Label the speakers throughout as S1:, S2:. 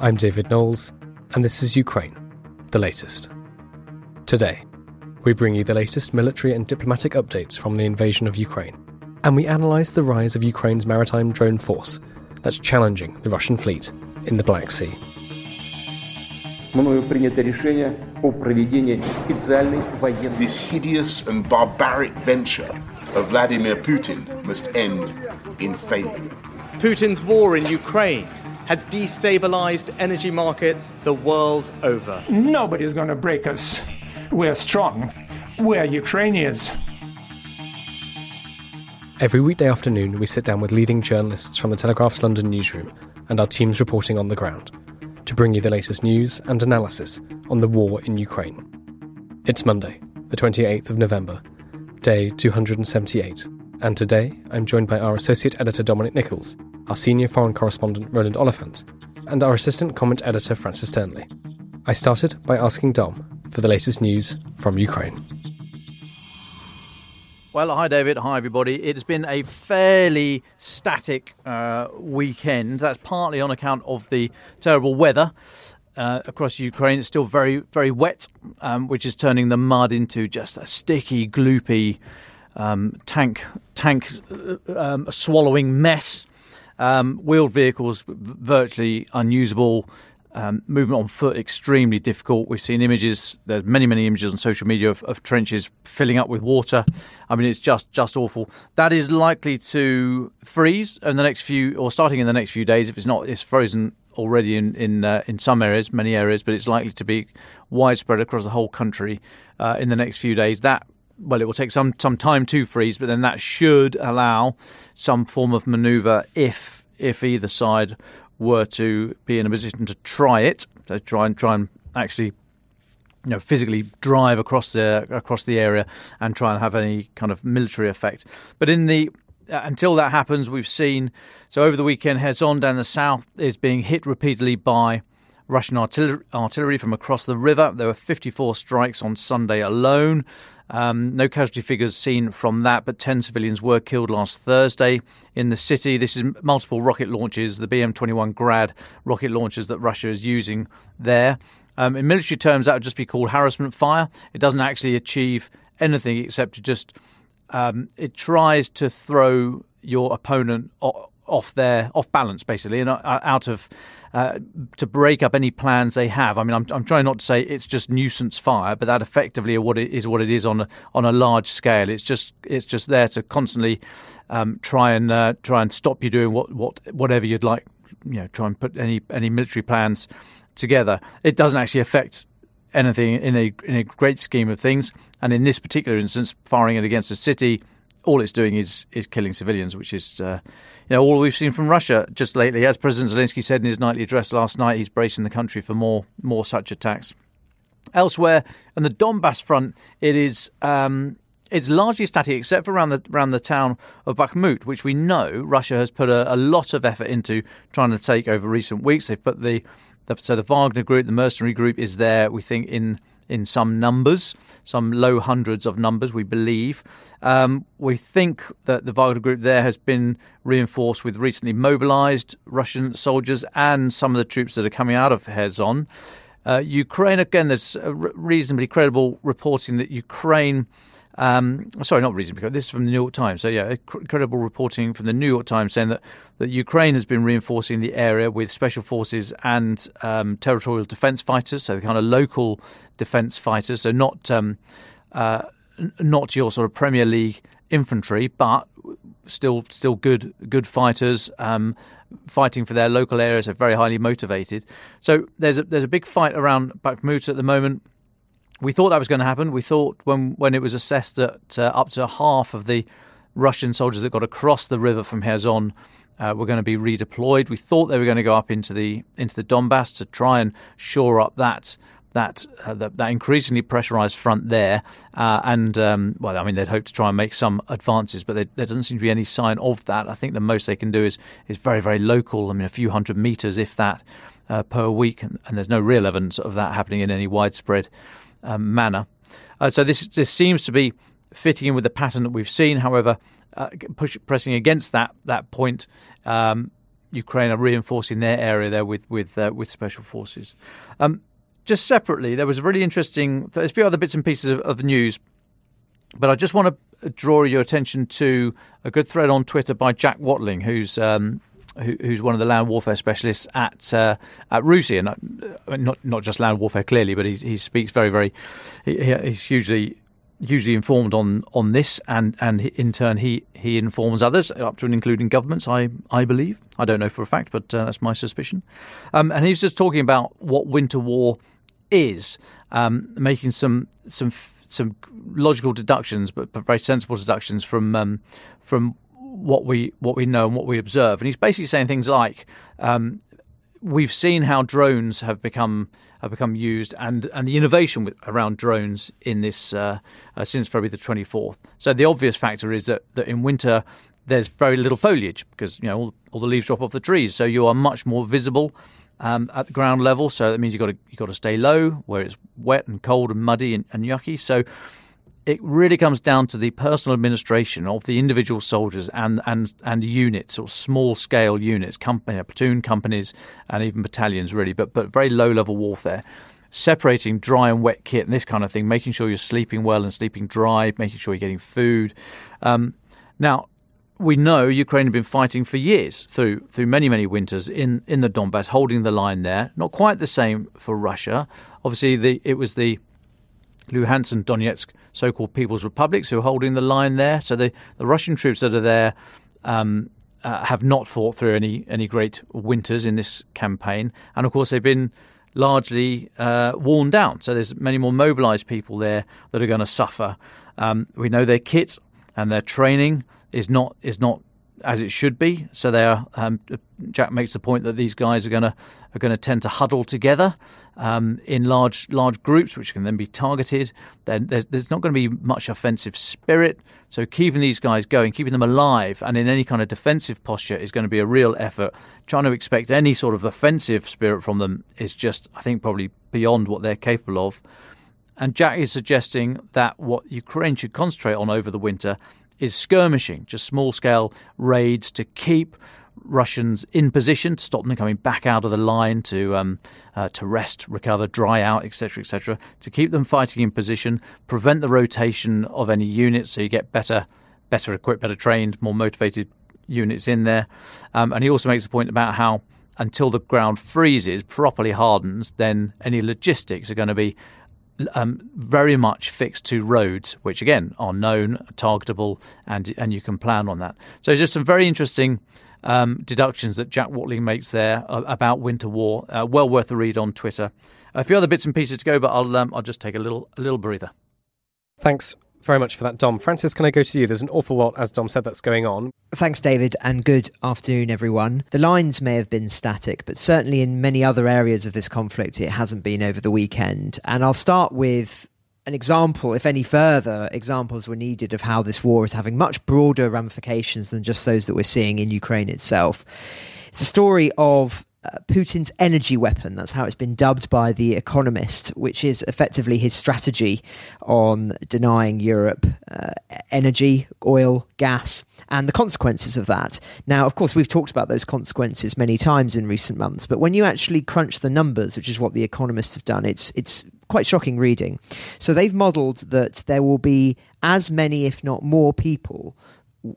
S1: I'm David Knowles, and this is Ukraine, the latest. Today, we bring you the latest military and diplomatic updates from the invasion of Ukraine, and we analyse the rise of Ukraine's maritime drone force that's challenging the Russian fleet in the Black Sea.
S2: This hideous and barbaric venture of Vladimir Putin must end in failure.
S3: Putin's war in Ukraine has destabilized energy markets the world over.
S4: Nobody's going to break us. We're strong. We're Ukrainians.
S1: Every weekday afternoon, we sit down with leading journalists from the Telegraph's London newsroom and our teams reporting on the ground to bring you the latest news and analysis on the war in Ukraine. It's Monday, the 28th of November, day 278, and today I'm joined by our associate editor Dominic Nicholls, our senior foreign correspondent Roland Oliphant, and our assistant comment editor Francis Dearnley. I started by asking Dom for the latest news from Ukraine.
S5: Well, hi, David. Hi, everybody. It has been a fairly static uh, weekend. That's partly on account of the terrible weather. Uh, across Ukraine, it's still very, very wet, um, which is turning the mud into just a sticky, gloopy um, tank, tank uh, um, swallowing mess. Um, wheeled vehicles virtually unusable. Um, movement on foot extremely difficult. We've seen images. There's many, many images on social media of, of, trenches filling up with water. I mean, it's just just awful. That is likely to freeze in the next few, or starting in the next few days. If it's not, it's frozen already in in uh, in some areas, many areas, but it's likely to be widespread across the whole country uh, in the next few days. That well, it will take some some time to freeze, but then that should allow some form of manoeuvre if if either side were to be in a position to try it, so try and try and actually you know physically drive across the across the area and try and have any kind of military effect. But in the uh, until that happens, we've seen so over the weekend, Kherson down the south is being hit repeatedly by Russian artillery, artillery from across the river. There were 54 strikes on Sunday alone. Um, no casualty figures seen from that, but 10 civilians were killed last Thursday in the city. This is multiple rocket launches, the BM 21 Grad rocket launchers that Russia is using there. Um, in military terms, that would just be called harassment fire. It doesn't actually achieve anything except to just um, it tries to throw your opponent off their off balance, basically, and uh, out of uh, to break up any plans they have. I mean, I'm, I'm trying not to say it's just nuisance fire, but that effectively what it is what it is on a, on a large scale. It's just it's just there to constantly um, try and uh, try and stop you doing what, what whatever you'd like. You know, try and put any any military plans together. It doesn't actually affect anything in a in a great scheme of things. And in this particular instance, firing it against a city, all it's doing is is killing civilians, which is uh, you know all we've seen from Russia just lately. As President Zelensky said in his nightly address last night, he's bracing the country for more more such attacks. Elsewhere, on the Donbass front, it is. Um, it's largely static, except for around the around the town of Bakhmut, which we know Russia has put a, a lot of effort into trying to take over recent weeks. They've put the, the so the Wagner group, the mercenary group, is there. We think in in some numbers, some low hundreds of numbers, we believe. Um, we think that the Wagner group there has been reinforced with recently mobilized Russian soldiers and some of the troops that are coming out of Kherson. Uh, Ukraine, again, there's reasonably credible reporting that Ukraine um, sorry, not reason because this is from the New York Times. So yeah, credible reporting from the New York Times saying that that Ukraine has been reinforcing the area with special forces and um, territorial defence fighters, so the kind of local defence fighters. So not um, uh, not your sort of Premier League infantry, but still still good good fighters. Um, fighting for their local areas, are very highly motivated. So there's a, there's a big fight around Bakhmut at the moment we thought that was going to happen. We thought when when it was assessed that uh, up to half of the Russian soldiers that got across the river from Kherson uh, were going to be redeployed. We thought they were going to go up into the into the Donbass to try and shore up that that uh, that, that, increasingly pressurized front there. Uh, and um, well, I mean, they'd hope to try and make some advances, but there doesn't seem to be any sign of that. I think the most they can do is is very very local. I mean, a few hundred meters, if that, uh, per week, and, and, there's no real evidence of that happening in any widespread um, manner. Uh, so this this seems to be fitting in with the pattern that we've seen. However, uh, push, pressing against that that point, um, Ukraine are reinforcing their area there with with uh, with special forces. Um, just separately, there was a really interesting. There's a few other bits and pieces of, of the news, but I just want to draw your attention to a good thread on Twitter by Jack Watling, who's um, who, who's one of the land warfare specialists at uh, at RUSI, and uh, not not just land warfare clearly, but he he speaks very very he, he's hugely hugely informed on on this, and and in turn he he informs others up to and including governments. I I believe I don't know for a fact, but uh, that's my suspicion. Um, and he's just talking about what winter war is, um, making some some some logical deductions, but, but very sensible deductions from um, from what we what we know and what we observe. And he's basically saying things like, um, "We've seen how drones have become have become used, and and the innovation with, around drones in this uh, uh, since February the twenty fourth. So the obvious factor is that that in winter." There's very little foliage because you know all, all the leaves drop off the trees, so you are much more visible um, at the ground level. So that means you got to you got to stay low where it's wet and cold and muddy and, and yucky. So it really comes down to the personal administration of the individual soldiers and and and units or small scale units, company, platoon companies, and even battalions, really, but but very low level warfare. Separating dry and wet kit and this kind of thing, making sure you're sleeping well and sleeping dry, making sure you're getting food. Um, now, we know Ukraine have been fighting for years through through many many winters in in the Donbass, holding the line there. Not quite the same for Russia. Obviously, the it was the Luhansk and Donetsk so-called People's Republics who are holding the line there. So the, the Russian troops that are there um, uh, have not fought through any any great winters in this campaign, and of course they've been largely uh, worn down. So there's many more mobilised people there that are going to suffer. Um, we know their kit and their training is not is not as it should be. So they are. Um, Jack makes the point that these guys are going to are going to tend to huddle together um, in large large groups, which can then be targeted. Then there's, there's, not going to be much offensive spirit. So keeping these guys going, keeping them alive, and in any kind of defensive posture is going to be a real effort. Trying to expect any sort of offensive spirit from them is just, I think, probably beyond what they're capable of. And Jack is suggesting that what Ukraine should concentrate on over the winter is skirmishing, just small scale raids to keep Russians in position to stop them coming back out of the line to um, uh, to rest, recover, dry out, etc., etc. To keep them fighting in position, prevent the rotation of any units, so you get better, better equipped, better trained, more motivated units in there. Um, and he also makes a point about how until the ground freezes, properly hardens, then any logistics are going to be um, very much fixed to roads, which again are known, targetable, and and you can plan on that. So just some very interesting um, deductions that Jack Watling makes there uh, about winter war. Uh, well worth a read on Twitter. A few other bits and pieces to go, but I'll um, I'll just take a little a little breather.
S1: Thanks very much for that, Dom. Francis, can I go to you? There's an awful lot, as Dom said, that's going on.
S6: Thanks, David, and good afternoon, everyone. The lines may have been static, but certainly in many other areas of this conflict, it hasn't been over the weekend. And I'll start with an example, if any further examples were needed, of how this war is having much broader ramifications than just those that we're seeing in Ukraine itself. It's a story of Putin's energy weapon. That's how it's been dubbed by The Economist, which is effectively his strategy on denying Europe uh, energy, oil, gas, and the consequences of that. Now, of course, we've talked about those consequences many times in recent months, but when you actually crunch the numbers, which is what The Economist have done, it's it's quite shocking reading. So they've modelled that there will be as many, if not more, people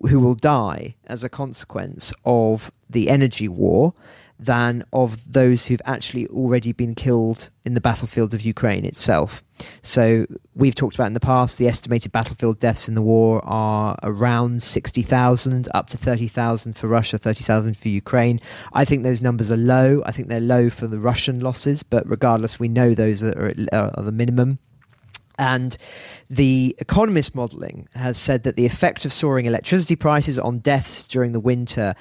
S6: who will die as a consequence of the energy war than of those who've actually already been killed in the battlefield of Ukraine itself. So, we've talked about in the past the estimated battlefield deaths in the war are around 60,000, up to 30,000 for Russia, 30,000 for Ukraine. I think those numbers are low. I think they're low for the Russian losses, but regardless, we know those are, uh, are the minimum. And the Economist modelling has said that the effect of soaring electricity prices on deaths during the winter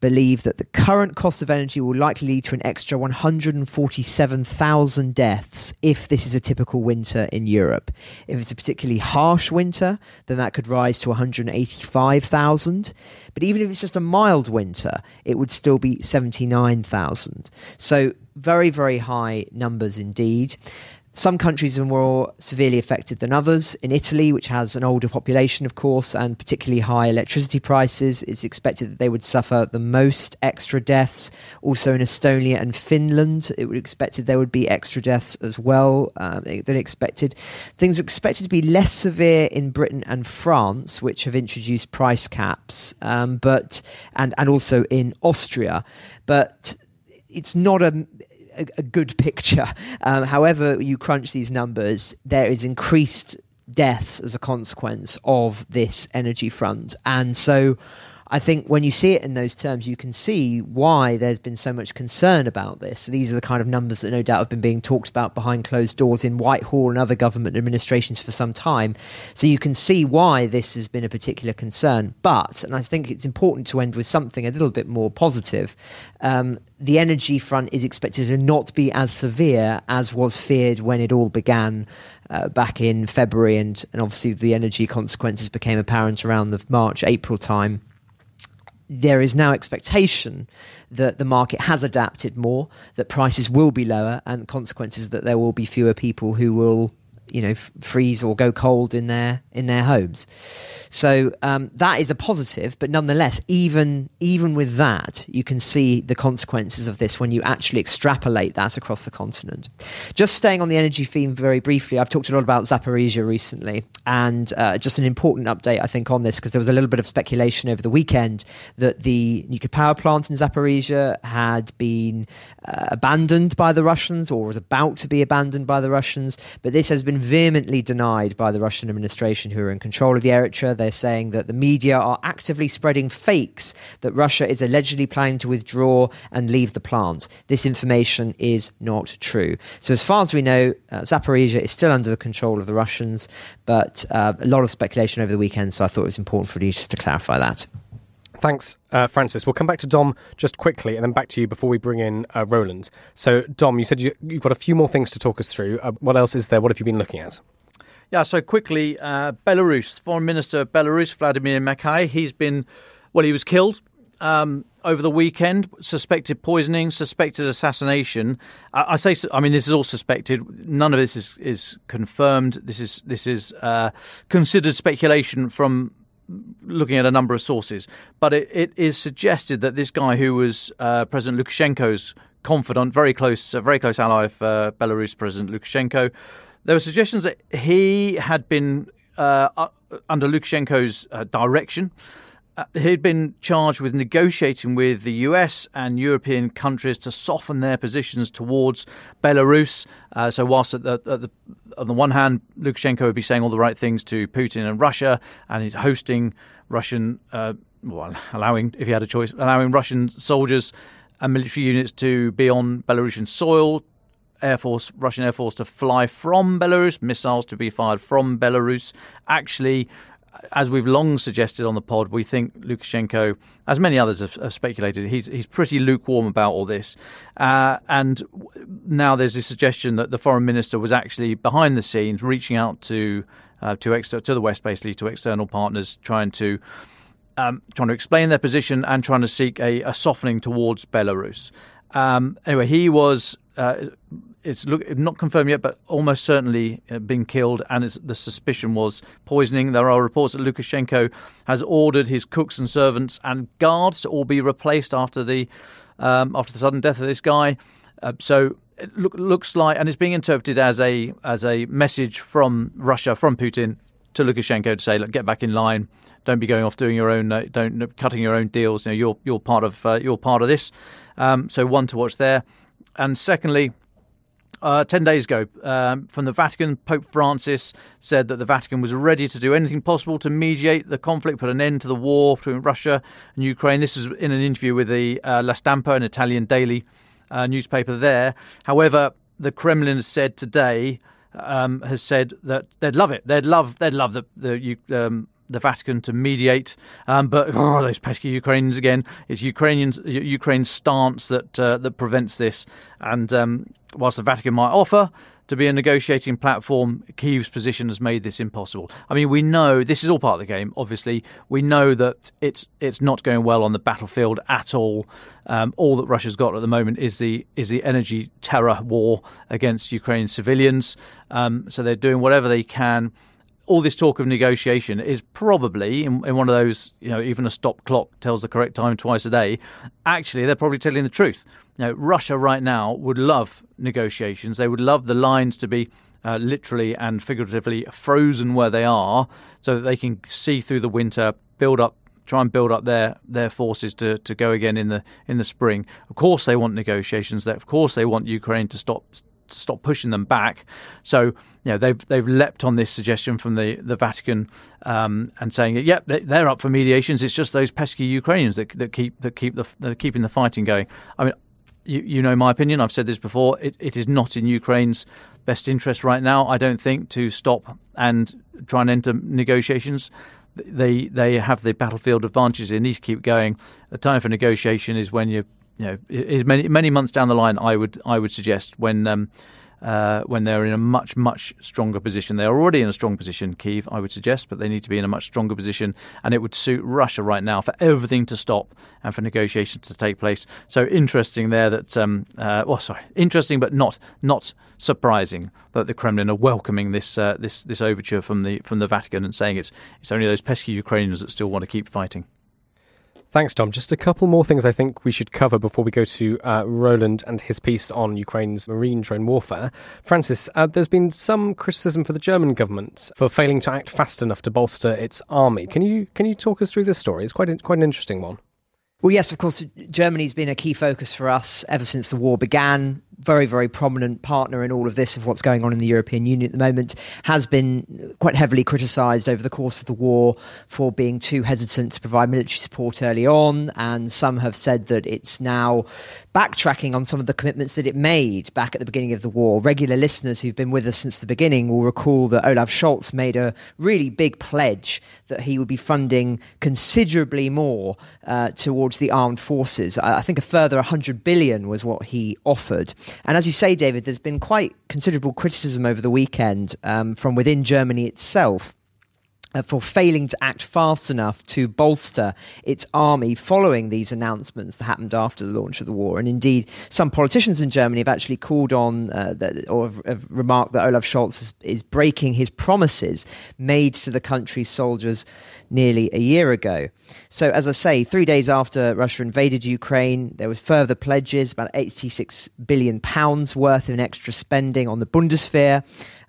S6: believe that the current cost of energy will likely lead to an extra 147,000 deaths if this is a typical winter in Europe. If it's a particularly harsh winter, then that could rise to 185,000. But even if it's just a mild winter, it would still be 79,000. So, very, very high numbers indeed. Some countries are more severely affected than others. In Italy, which has an older population, of course, and particularly high electricity prices, it's expected that they would suffer the most extra deaths. Also in Estonia and Finland, it would expected there would be extra deaths as well uh, than expected. Things are expected to be less severe in Britain and France, which have introduced price caps, um, but and and also in Austria, but it's not a a, a good picture. Um, however, you crunch these numbers, there is increased deaths as a consequence of this energy front. And so I think when you see it in those terms, you can see why there's been so much concern about this. These are the kind of numbers that no doubt have been being talked about behind closed doors in Whitehall and other government administrations for some time. So you can see why this has been a particular concern. But, and I think it's important to end with something a little bit more positive, um, the energy front is expected to not be as severe as was feared when it all began uh, back in February, and, and obviously the energy consequences became apparent around the March, April time there is now expectation that the market has adapted more, that prices will be lower, and consequences that there will be fewer people who will you know f- freeze or go cold in their in their homes. So um, that is a positive, but nonetheless, even even with that, you can see the consequences of this when you actually extrapolate that across the continent. Just staying on the energy theme very briefly, I've talked a lot about Zaporizhia recently, and uh, just an important update I think on this because there was a little bit of speculation over the weekend that the nuclear power plant in Zaporizhia had been uh, abandoned by the Russians or was about to be abandoned by the Russians, but this has been vehemently denied by the Russian administration who are in control of the area. They're saying that the media are actively spreading fakes that Russia is allegedly planning to withdraw and leave the plant. This information is not true. So, as far as we know, uh, Zaporizhia is still under the control of the Russians, but uh, a lot of speculation over the weekend, so I thought it was important for you just to clarify that.
S1: Thanks, uh, Francis. We'll come back to Dom just quickly and then back to you before we bring in uh, Roland. So, Dom, you said you, have got a few more things to talk us through. Uh, what else is there? What have you been looking at?
S5: Yeah, so quickly, uh, Belarus, Foreign Minister of Belarus, Vladimir Makei, he's been, well, he was killed um, over the weekend, suspected poisoning, suspected assassination. I, I, say, I mean, this is all suspected. None of this is, is confirmed. This is this is uh, considered speculation from looking at a number of sources, but it, it is suggested that this guy who was uh, President Lukashenko's confidant, very close, a very close ally of uh, Belarus President Lukashenko, there were suggestions that he had been uh, under Lukashenko's uh, direction. He'd been charged with negotiating with the US and European countries to soften their positions towards Belarus. Uh, so, whilst at the, at the, on the one hand, Lukashenko would be saying all the right things to Putin and Russia, and he's hosting Russian, uh, well, allowing, if he had a choice, allowing Russian soldiers and military units to be on Belarusian soil, Air Force, Russian Air Force to fly from Belarus, missiles to be fired from Belarus. Actually, as we've long suggested on the pod, we think Lukashenko, as many others have, have speculated, he's he's pretty lukewarm about all this. Uh, and now there's a suggestion that the foreign minister was actually behind the scenes, reaching out to uh, to exter- to the West, basically to external partners, trying to um, trying to explain their position and trying to seek a, a softening towards Belarus. Um, anyway, he was. Uh, it's look, not confirmed yet, but almost certainly uh, been killed, and the suspicion was poisoning. There are reports that Lukashenko has ordered his cooks and servants and guards to all be replaced after the um, after the sudden death of this guy. Uh, so it look, looks like, and it's being interpreted as a as a message from Russia, from Putin to Lukashenko to say, look, get back in line. Don't be going off doing your own, uh, don't cutting your own deals. You know, you're you're part of uh, you're part of this. Um, so one to watch there, and secondly. Uh, 10 days ago, um, from the Vatican, Pope Francis said that the Vatican was ready to do anything possible to mediate the conflict, put an end to the war between Russia and Ukraine. This is in an interview with the uh, La Stampa, an Italian daily uh, newspaper there. However, the Kremlin has said today um, has said that they'd love it. They'd love they'd love the the um, the Vatican to mediate, um, but oh, those pesky Ukrainians again. It's Ukrainians Ukraine's stance that uh, that prevents this. And um, whilst the Vatican might offer to be a negotiating platform, Kiev's position has made this impossible. I mean, we know this is all part of the game. Obviously, we know that it's it's not going well on the battlefield at all. Um, all that Russia's got at the moment is the is the energy terror war against Ukrainian civilians. Um, so they're doing whatever they can all this talk of negotiation is probably in, in, one of those, you know, even a stop clock tells the correct time twice a day. Actually, they're probably telling the truth. You know, Russia right now would love negotiations. They would love the lines to be uh, literally and figuratively frozen where they are, so that they can see through the winter, build up try and build up their their forces to, to go again in the in the spring. Of course, they want negotiations. Of course, they want Ukraine to stop stop pushing them back. So you know they've they've leapt on this suggestion from the the Vatican um, and saying, "Yep, they're up for mediations. It's just those pesky Ukrainians that that keep that keep the that are keeping the fighting going." I mean. You, you know my opinion. I've said this before. It, it is not in Ukraine's best interest right now. I don't think to stop and try and enter negotiations they they have the battlefield advantages. They need to keep going. The time for negotiation is when you you know, is many many months down the line, I would I would suggest when um, uh, when they're in a much much stronger position. They're already in a strong position, Kiev, I would suggest, but they need to be in a much stronger position, and it would suit Russia right now for everything to stop and for negotiations to take place. So interesting there that um, uh, well, sorry, interesting but not not surprising that the Kremlin are welcoming this uh, this this overture from the from the Vatican and saying it's it's only those pesky Ukrainians that still want to keep fighting.
S1: Thanks, Dom. Just a couple more things I think we should cover before we go to uh, Roland and his piece on Ukraine's marine drone warfare. Francis, uh, there's been some criticism for the German government for failing to act fast enough to bolster its army. Can you can you talk us through this story? It's quite quite an interesting one.
S6: Well, yes, of course, Germany's been a key focus for us ever since the war began very, very prominent partner in all of this of what's going on in the European Union at the moment, has been quite heavily criticised over the course of the war for being too hesitant to provide military support early on. And some have said that it's now backtracking on some of the commitments that it made back at the beginning of the war. Regular listeners who've been with us since the beginning will recall that Olaf Scholz made a really big pledge that he would be funding considerably more uh, towards the armed forces. I think a further 100 billion was what he offered. And as you say, David, there's been quite considerable criticism over the weekend um, from within Germany itself uh, for failing to act fast enough to bolster its army following these announcements that happened after the launch of the war. And indeed, some politicians in Germany have actually called on uh, that, or have, have, remarked that Olaf Scholz is, is, breaking his promises made to the country's soldiers nearly a year ago. So, as I say, three days after Russia invaded Ukraine, there was further pledges, about 86 billion pounds worth of extra spending on the Bundeswehr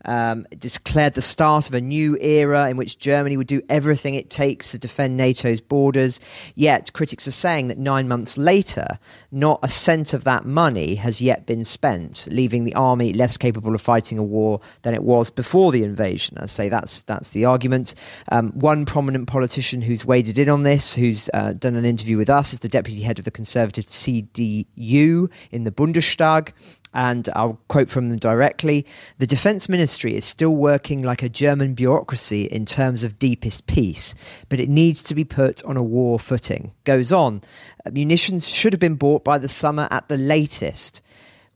S6: um, declared the start of a new era in which Germany would do everything it takes to defend NATO's borders. Yet, critics are saying that nine months later, not a cent of that money has yet been spent, leaving the army less capable of fighting a war than it was before the invasion. I say that's that's the argument. Um, one prominent politician who's waded in on this, who's uh, done an interview with us, is the deputy head of the Conservative CDU in the Bundestag. And I'll quote from them directly The Defense Ministry is still working like a German bureaucracy in terms of deepest peace, but it needs to be put on a war footing. Goes on Munitions should have been bought by the summer at the latest.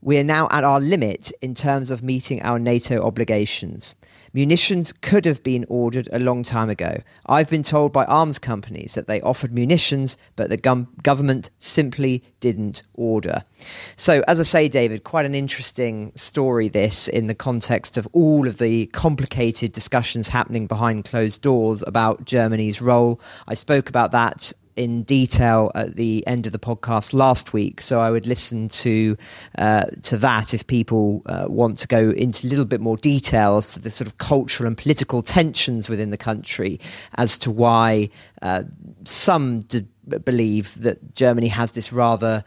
S6: We are now at our limit in terms of meeting our NATO obligations. Munitions could have been ordered a long time ago. I've been told by arms companies that they offered munitions, but the gum- government simply didn't order. So, as I say, David, quite an interesting story this in the context of all of the complicated discussions happening behind closed doors about Germany's role. I spoke about that in detail at the end of the podcast last week, so I would listen to uh, to that if people uh, want to go into a little bit more detail to the sort of cultural and political tensions within the country as to why uh, some d- believe that Germany has this rather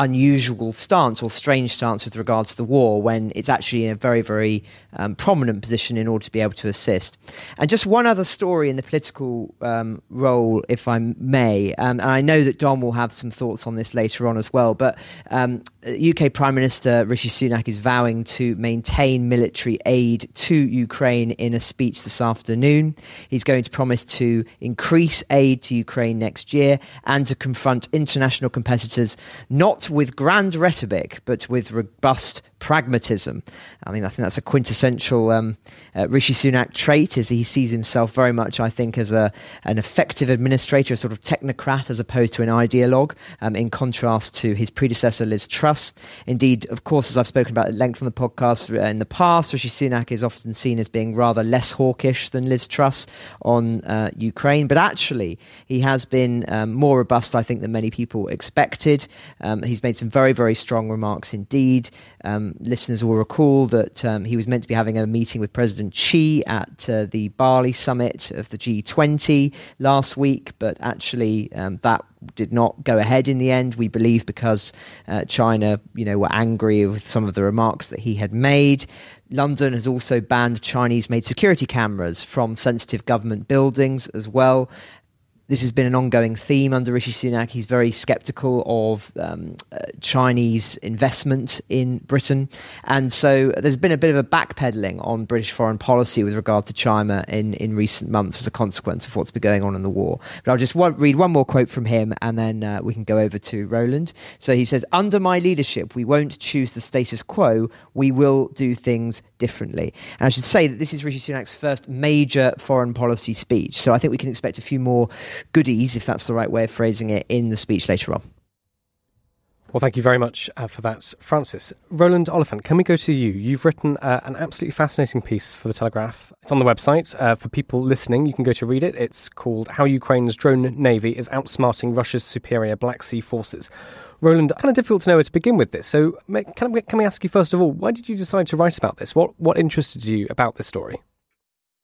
S6: unusual stance or strange stance with regard to the war when it's actually in a very, very um, prominent position in order to be able to assist. And just one other story in the political um, role, if I may, um, and I know that Dom will have some thoughts on this later on as well, but UK um, Prime Minister Rishi Sunak is vowing to maintain military aid to Ukraine in a speech this afternoon. He's going to promise to increase aid to Ukraine next year and to confront international competitors not with grand rhetoric, but with robust pragmatism. I mean, I think that's a quintessential um, uh, Rishi Sunak trait, as he sees himself very much, I think, as a an effective administrator, a sort of technocrat, as opposed to an ideologue, um, in contrast to his predecessor, Liz Truss. Indeed, of course, as I've spoken about at length on the podcast uh, in the past, Rishi Sunak is often seen as being rather less hawkish than Liz Truss on uh, Ukraine, but actually, he has been um, more robust, I think, than many people expected. Um, he's made some very, very strong remarks indeed. Um, listeners will recall that um, he was meant to be having a meeting with President Xi at uh, the Bali summit of the G20 last week, but actually um, that did not go ahead in the end. We believe because uh, China, you know, were angry with some of the remarks that he had made. London has also banned Chinese made security cameras from sensitive government buildings as well. This has been an ongoing theme under Rishi Sunak. He's very sceptical of um, uh, Chinese investment in Britain. And so there's been a bit of a backpedaling on British foreign policy with regard to China in, in recent months as a consequence of what's been going on in the war. But I'll just read one more quote from him and then uh, we can go over to Roland. So he says, Under my leadership, we won't choose the status quo, we will do things differently. And I should say that this is Rishi Sunak's first major foreign policy speech. So I think we can expect a few more goodies, if that's the right way of phrasing it, in the speech later on.
S1: Well, thank you very much uh, for that, Francis. Roland Oliphant, can we go to you? You've written uh, an absolutely fascinating piece for The Telegraph. It's on the website. Uh, for people listening, you can go to read it. It's called How Ukraine's Drone Navy is Outsmarting Russia's Superior Black Sea Forces. Roland, kind of difficult to know where to begin with this. So, can we, can we ask you first of all, why did you decide to write about this? What, what interested you about this story?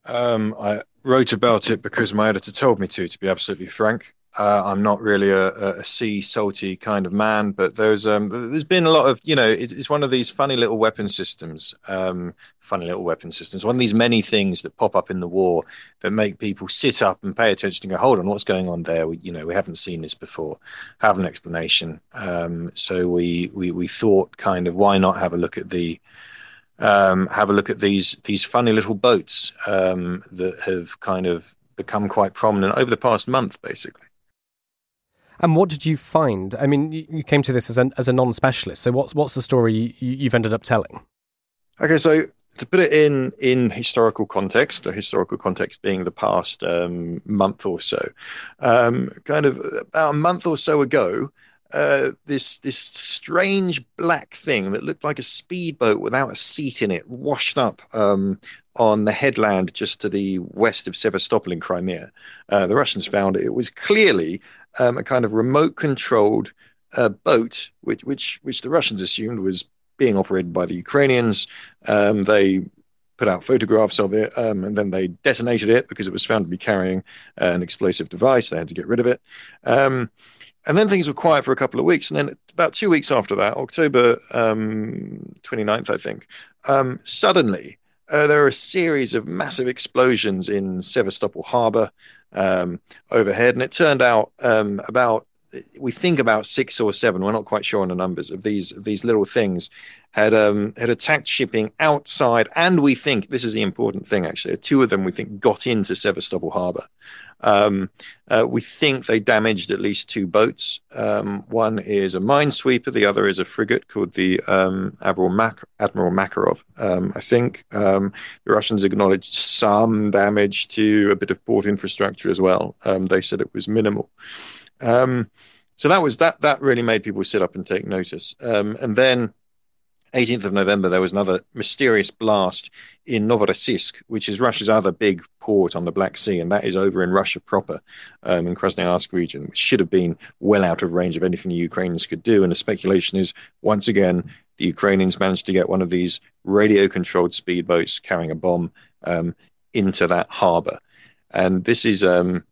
S7: Um, I wrote about it because my editor told me to. To be absolutely frank, uh, I'm not really a, a, sea salty kind of man, but there's um, there's been a lot of you know it's, it's one of these funny little weapon systems, um, funny little weapon systems. One of these many things that pop up in the war that make people sit up and pay attention and go, hold on, what's going on there? We, you know, we haven't seen this before. Have an explanation. Um, so we, we we thought, kind of, why not have a look at the um, have a look at these these funny little boats um, that have kind of become quite prominent over the past month, basically.
S1: And what did you find? I mean, you came to this as a as a non-specialist. So what's what's the story you, have ended up telling?
S7: Okay, so to put it in in historical context, the historical context being the past um, month or so, um, kind of about a month or so ago, uh, this this strange black thing that looked like a speedboat without a seat in it, washed up um, on the headland just to the west of Sevastopol in Crimea. Uh, the Russians found it. It was clearly um, a kind of remote controlled uh, boat, which which which the Russians assumed was being operated by the Ukrainians. Um, they put out photographs of it, um, and then they detonated it because it was found to be carrying an explosive device. They had to get rid of it. Um, and then things were quiet for a couple of weeks. And then about two weeks after that, October um, 29th, I think, um, suddenly uh, there are a series of massive explosions in Sevastopol harbor um, overhead. And it turned out um, about we think about six or seven. We're not quite sure on the numbers of these of these little things had um, had attacked shipping outside, and we think this is the important thing. Actually, two of them we think got into Sevastopol harbour. Um, uh, we think they damaged at least two boats. Um, one is a minesweeper, the other is a frigate called the um, Admiral, Admiral Makarov. Um, I think um, the Russians acknowledged some damage to a bit of port infrastructure as well. Um, they said it was minimal. so that was that. That really made people sit up and take notice. and then 18th of November, there was another mysterious blast in Novorossiysk, which is Russia's other big port on the Black Sea, and that is over in Russia proper, um, in Krasnoyarsk region, which should have been well out of range of anything the Ukrainians could do. And the speculation is, once again, the Ukrainians managed to get one of these radio-controlled speedboats carrying a bomb um, into that harbour. And this is um,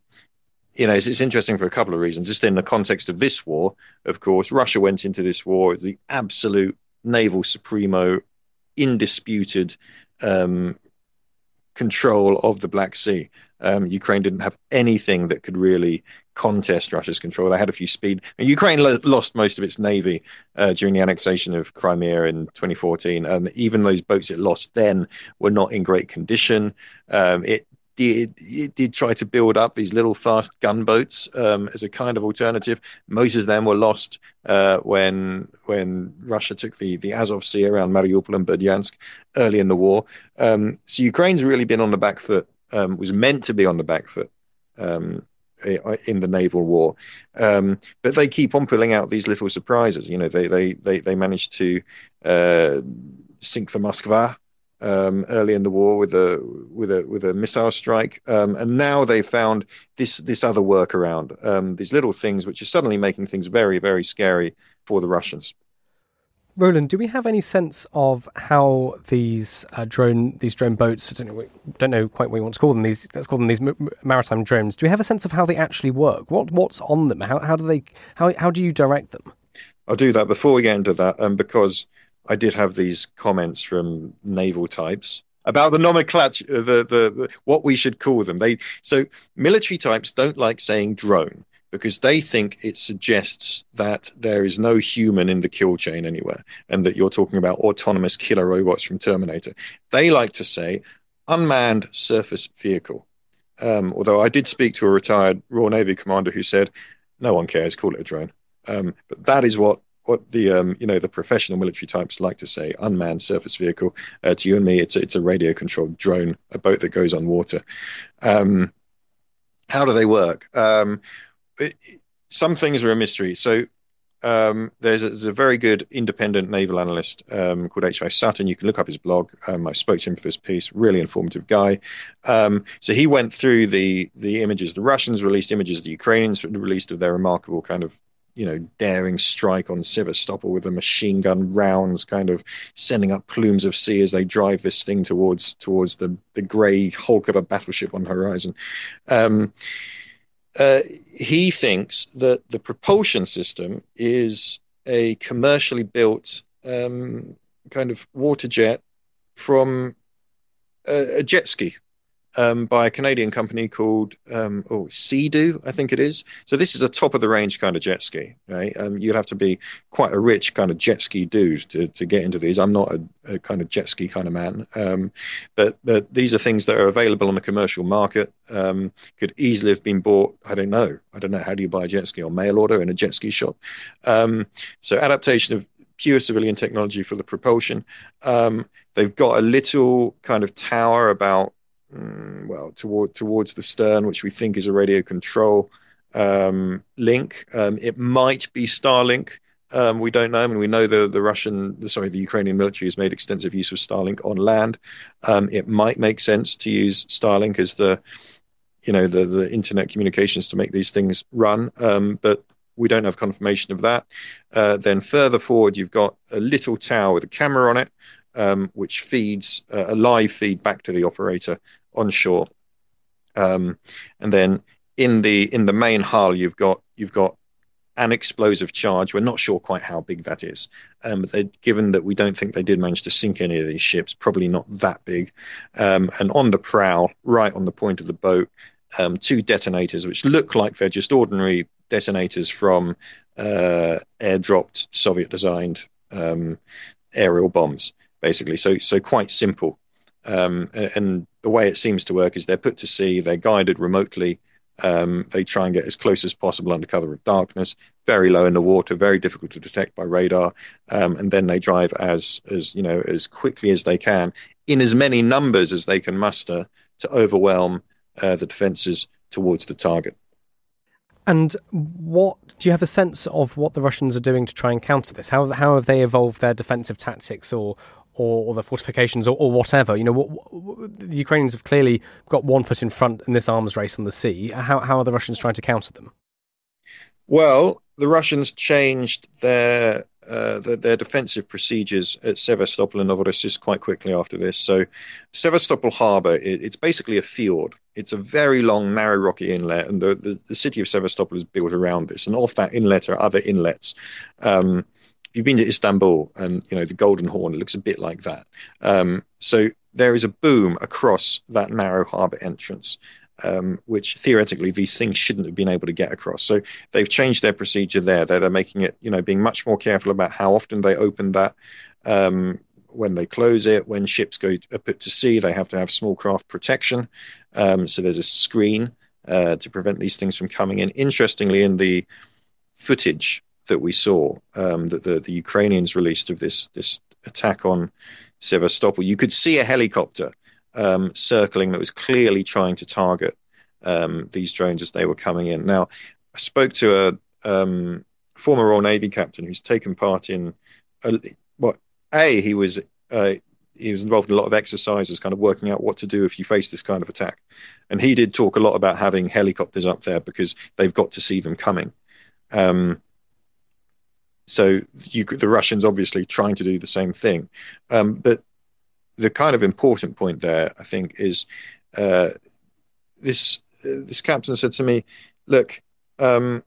S7: you know, it's, it's, interesting for a couple of reasons. Just in the context of this war, of course, Russia went into this war as the absolute naval supremo, indisputed um, control of the Black Sea. Um, Ukraine didn't have anything that could really contest Russia's control. They had a few speed. Ukraine lo- lost most of its navy uh, during the annexation of Crimea in 2014. Um, even those boats it lost then were not in great condition. Um, it did did try to build up these little fast gunboats um, as a kind of alternative. Most of them were lost uh, when when Russia took the the Azov Sea around Mariupol and Berdyansk early in the war. Um, so Ukraine's really been on the back foot. Um, was meant to be on the back foot um, in the naval war, um, but they keep on pulling out these little surprises. You know, they they they they managed to uh, sink the Moskva um, early in the war with a with a with a missile strike, um, and now they found this this other workaround, um, these little things which are suddenly making things very very scary for the Russians.
S1: Roland, do we have any sense of how these uh, drone these drone boats? I don't know, don't know quite what you want to call them. These let's call them these maritime drones. Do we have a sense of how they actually work? What what's on them? How how do they how how do you direct them?
S7: I'll do that before we get into that, um, because I did have these comments from naval types about the nomenclature, the, the, the what we should call them. They so military types don't like saying drone because they think it suggests that there is no human in the kill chain anywhere, and that you're talking about autonomous killer robots from Terminator. They like to say unmanned surface vehicle. Um, although I did speak to a retired Royal Navy commander who said, "No one cares, call it a drone." Um, but that is what what the um, you know the professional military types like to say unmanned surface vehicle uh, to you and me it's a, it's a radio controlled drone a boat that goes on water um, how do they work um, it, some things are a mystery so um, there's, a, there's, a, very good independent naval analyst um, called H.I. Sutton. You can look up his blog. Um, I spoke to him for this piece. Really informative guy. Um, so he went through the the images. The Russians released images. The Ukrainians released of their remarkable kind of you know, daring strike on Sevastopol with the machine gun rounds, kind of sending up plumes of sea as they drive this thing towards towards the the grey hulk of a battleship on the horizon. Um, uh, he thinks that the propulsion system is a commercially built um, kind of water jet from a, a jet ski um, by a Canadian company called um, oh Sea-Doo, I think it is. So this is a top of the range kind of jet ski. Right? Um, you'd have to be quite a rich kind of jet ski dude to, to get into these. I'm not a, a kind of jet ski kind of man, um, but but these are things that are available on the commercial market. Um, could easily have been bought. I don't know. I don't know. How do you buy a jet ski on mail order in a jet ski shop? Um, so adaptation of pure civilian technology for the propulsion. Um, they've got a little kind of tower about Mm, well, toward, towards the stern, which we think is a radio control um, link. Um, it might be Starlink. Um, we don't know. I mean, we know the the Russian, sorry, the Ukrainian military has made extensive use of Starlink on land. Um, it might make sense to use Starlink as the, you know, the the internet communications to make these things run. Um, but we don't have confirmation of that. Uh, then further forward, you've got a little tower with a camera on it, um, which feeds uh, a live feed back to the operator onshore. Um, and then in the in the main hull, you've got you've got an explosive charge. We're not sure quite how big that is. Um, but given that we don't think they did manage to sink any of these ships, probably not that big. Um, and on the prow, right on the point of the boat, um, two detonators, which look like they're just ordinary detonators from uh, airdropped Soviet-designed um, aerial bombs, basically. So, so quite simple. Um, and, and, the way it seems to work is they're put to sea, they're guided remotely. Um, they try and get as close as possible under cover of darkness, very low in the water, very difficult to detect by radar, um, and then they drive as as you know as quickly as they can in as many numbers as they can muster to overwhelm uh, the defences towards the target.
S1: And what do you have a sense of what the Russians are doing to try and counter this? How how have they evolved their defensive tactics or or, or the fortifications or, or, whatever? You know, what, what, the Ukrainians have clearly got one foot in front in this arms race on the sea. How how are the Russians trying to counter them?
S7: Well, the Russians changed their uh, the, their defensive procedures at Sevastopol and Novorossiysk quite quickly after this. So, Sevastopol harbor, it, it's basically a fjord. It's a very long, narrow, rocky inlet, and the, the, the, city of Sevastopol is built around this. And off that inlet are other inlets. Um, if you've been to Istanbul and you know the Golden Horn, it looks a bit like that. Um, so there is a boom across that narrow harbor entrance, um, which theoretically these things shouldn't have been able to get across. So they've changed their procedure there. They're, they're making it, you know, being much more careful about how often they open that. Um, when they close it, when ships go put to sea, they have to have small craft protection. Um, so there's a screen uh, to prevent these things from coming in. Interestingly, in the footage that we saw um, that the, the Ukrainians released of this this attack on Sevastopol, you could see a helicopter um, circling that was clearly trying to target um, these drones as they were coming in. Now, I spoke to a um, former Royal Navy captain who's taken part in a, what a he was uh, he was involved in a lot of exercises, kind of working out what to do if you face this kind of attack. And he did talk a lot about having helicopters up there because they've got to see them coming. Um, so you, the Russians obviously trying to do the same thing, um, but the kind of important point there, I think, is uh, this. Uh, this captain said to me, "Look, um,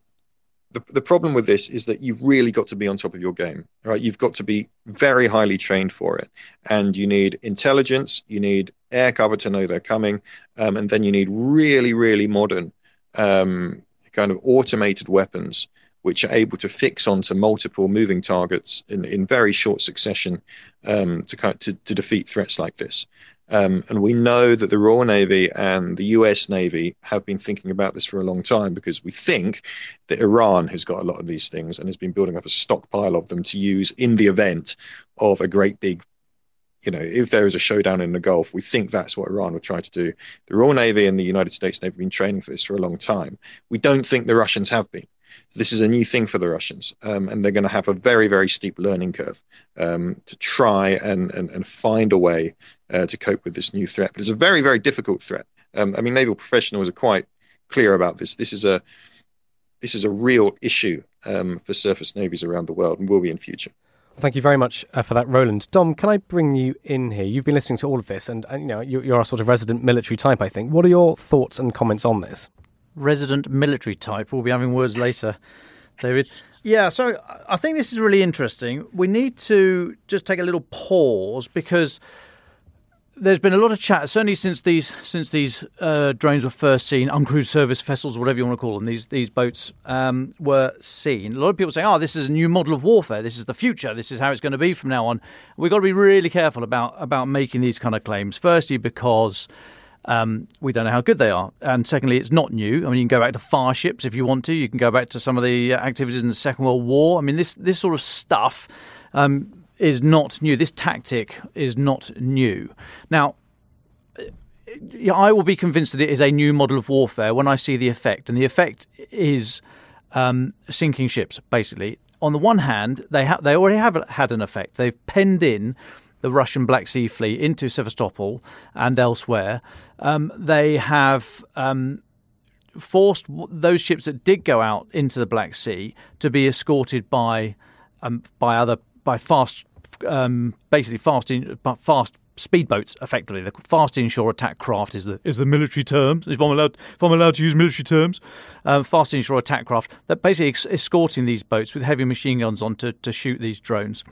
S7: the the problem with this is that you've really got to be on top of your game. Right? You've got to be very highly trained for it, and you need intelligence. You need air cover to know they're coming, um, and then you need really, really modern, um, kind of automated weapons." Which are able to fix onto multiple moving targets in, in very short succession um, to, to, to defeat threats like this. Um, and we know that the Royal Navy and the US Navy have been thinking about this for a long time because we think that Iran has got a lot of these things and has been building up a stockpile of them to use in the event of a great big, you know, if there is a showdown in the Gulf, we think that's what Iran would try to do. The Royal Navy and the United States Navy have been training for this for a long time. We don't think the Russians have been. This is a new thing for the Russians, um, and they're going to have a very, very steep learning curve um, to try and, and, and find a way uh, to cope with this new threat. But it's a very, very difficult threat. Um, I mean, naval professionals are quite clear about this. This is a this is a real issue um, for surface navies around the world, and will be in future.
S1: Thank you very much uh, for that, Roland. Dom, can I bring you in here? You've been listening to all of this, and, and you know you're, you're a sort of resident military type, I think. What are your thoughts and comments on this?
S5: Resident military type. We'll be having words later, David. Yeah, so I think this is really interesting. We need to just take a little pause because there's been a lot of chat, certainly since these since these uh, drones were first seen, uncrewed surface vessels, whatever you want to call them, these these boats um, were seen. A lot of people say, "Oh, this is a new model of warfare. This is the future. This is how it's going to be from now on." We've got to be really careful about about making these kind of claims. Firstly, because um, we don't know how good they are. And secondly, it's not new. I mean, you can go back to fire ships if you want to. You can go back to some of the activities in the Second World War. I mean, this this sort of stuff um, is not new. This tactic is not new. Now. I will be convinced that it is a new model of warfare when I see the effect, and the effect is um, sinking ships. Basically, on the one hand, they ha- they already have had an effect. They've penned in the Russian Black Sea Fleet into Sevastopol and elsewhere, um, they have um, forced those ships that did go out into the Black Sea to be escorted by um, by other by fast, um, basically fast in, fast speedboats. Effectively, the fast inshore attack craft is the is the military term. If I'm allowed, if I'm allowed to use military terms, um, fast inshore attack craft that basically escorting these boats with heavy machine guns on to, to shoot these drones.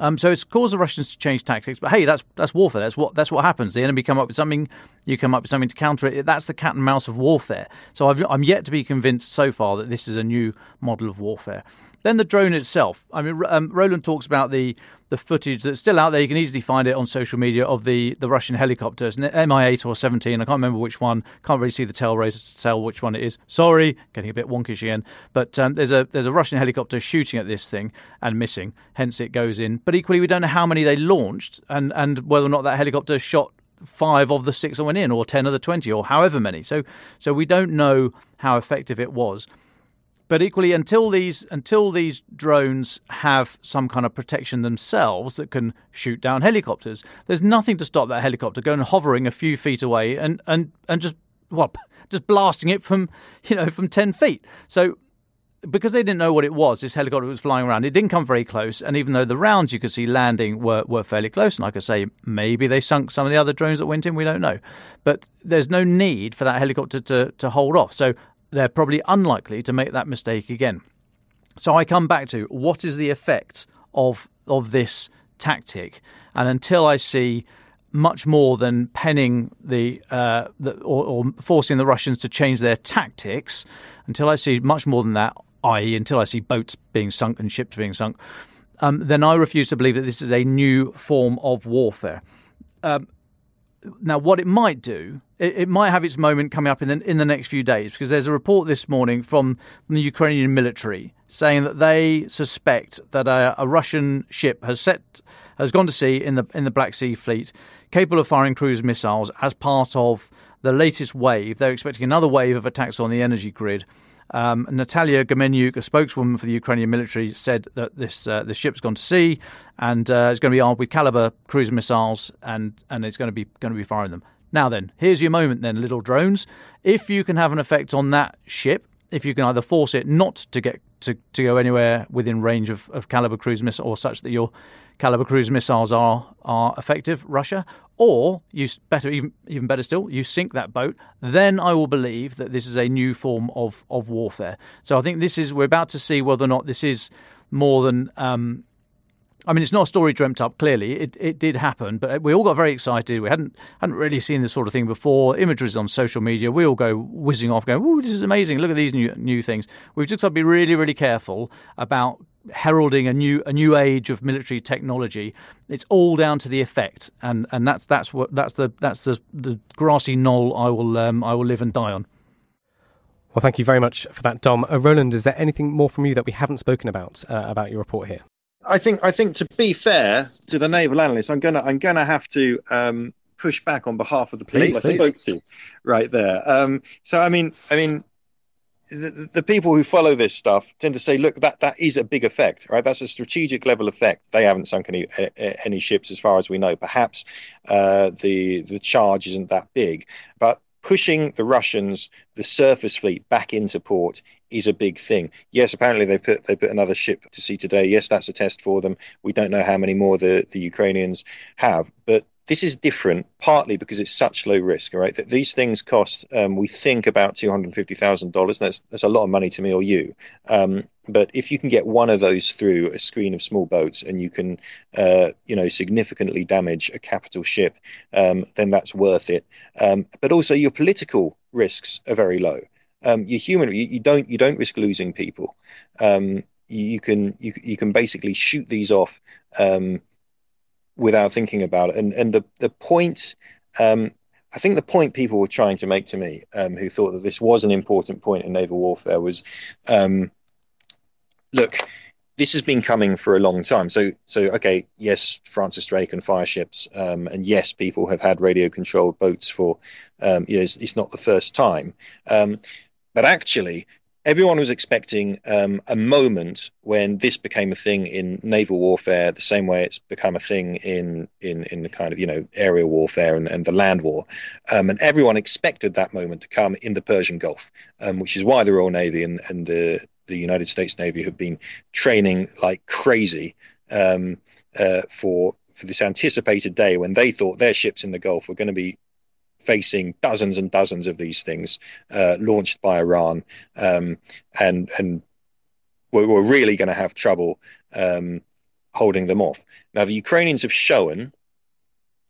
S5: Um, so it's caused the Russians to change tactics. But hey, that's that's warfare. That's what that's what happens. The enemy come up with something you come up with something to counter it. That's the cat and mouse of warfare. So i am yet to be convinced so far that this is a new model of warfare. Then the drone itself. I mean, um, Roland talks about the the footage that's still out there. You can easily find it on social media of the, the Russian helicopters, Mi-8 or 17. I can't remember which one. Can't really see the tail race to tell which one it is. Sorry, getting a bit wonkish again. But um, there's a there's a Russian helicopter shooting at this thing and missing. Hence it goes in. But equally, we don't know how many they launched and and whether or not that helicopter shot five of the six that went in, or ten of the twenty, or however many. So so we don't know how effective it was. But equally, until these until these drones have some kind of protection themselves that can shoot down helicopters, there's nothing to stop that helicopter going hovering a few feet away and and and just what just blasting it from you know from ten feet. So because they didn't know what it was, this helicopter was flying around. It didn't come very close, and even though the rounds you could see landing were, were fairly close, and like I say, maybe they sunk some of the other drones that went in, we don't know. But there's no need for that helicopter to, to hold off. So they're probably unlikely to make that mistake again. So I come back to what is the effect of of this tactic, and until I see much more than penning the, uh, the or, or, forcing the Russians to change their tactics, until I see much more than that, i.e., until I see boats being sunk and ships being sunk, um, then I refuse to believe that this is a new form of warfare. Um, now, what it might do, it, it, might have its moment coming up in the in the next few days because there's a report this morning from, the Ukrainian military saying that they suspect that a, a, Russian ship has set has gone to sea in the in the Black Sea Fleet, capable of firing cruise missiles as part of the latest wave. They're expecting another wave of attacks on the energy grid. Um, Natalia Gumenyuk, a spokeswoman for the Ukrainian military, said that this uh, the ship's gone to sea and uh, it's going to be armed with Kalibr cruise missiles and and it's going to be going to be firing them. Now then, here's your moment then, little drones. If you can have an effect on that ship, if you can either force it not to get to, to go anywhere within range of, of Kalibr cruise missiles or such that your Kalibr cruise missiles are are effective, Russia, or you better even even better still, you sink that boat. Then I will believe that this is a new form of of warfare. So I think this is we're about to see whether or not this is more than um, I mean, it's not a story dreamt up. Clearly, it, it did happen, but we all got very excited. We hadn't hadn't really seen this sort of thing before. Images on social media, we all go whizzing off, going, "Oh, this is amazing! Look at these new new things." We've just got to be really, really careful about heralding a new a new age of military technology. It's all down to the effect, and and that's that's what that's the that's the, the grassy knoll I will um, I will live and die on.
S1: Well, thank you very much for that, Dom. Uh, Roland, is there anything more from you that we haven't spoken about uh, about your report here?
S7: I think I think to be fair to the naval analysts, I'm gonna I'm gonna have to um, push back on behalf of the people please, I please. spoke to right there. Um, so I mean I mean the, the, people who follow this stuff tend to say, look, that that is a big effect, right? That's a strategic level effect. They haven't sunk any any ships as far as we know. Perhaps uh, the the charge isn't that big, but pushing the Russians, the surface fleet, back into port is a big thing. Yes, apparently they put they put another ship to sea today. Yes, that's a test for them. We don't know how many more the, the Ukrainians have, but this is different partly because it's such low risk, right? That these things cost, um, we think about two hundred fifty thousand dollars. That's that's a lot of money to me or you. Um, but if you can get one of those through a screen of small boats and you can, uh, you know, significantly damage a capital ship, um, then that's worth it. Um, but also your political risks are very low um, you're human. You, you, don't you don't risk losing people. Um, you, you, can you you can basically shoot these off um, without thinking about it. And and the the point. Um, I think the point people were trying to make to me, um, who thought that this was an important point in naval warfare, was, um, look, this has been coming for a long time. So, so okay, yes, Francis Drake and fire ships, um, and yes, people have had radio controlled boats for, um, you know, it's, it's, not the first time. Um, but actually, everyone was expecting um, a moment when this became a thing in naval warfare, the same way it's become a thing in in in the kind of you know aerial warfare and, and the land war, um, and everyone expected that moment to come in the Persian Gulf, um, which is why the Royal Navy and, and the the United States Navy have been training like crazy um, uh, for for this anticipated day when they thought their ships in the Gulf were going to be facing dozens and dozens of these things uh, launched by Iran, um, and and we're, we're really going to have trouble um, holding them off. Now, the Ukrainians have shown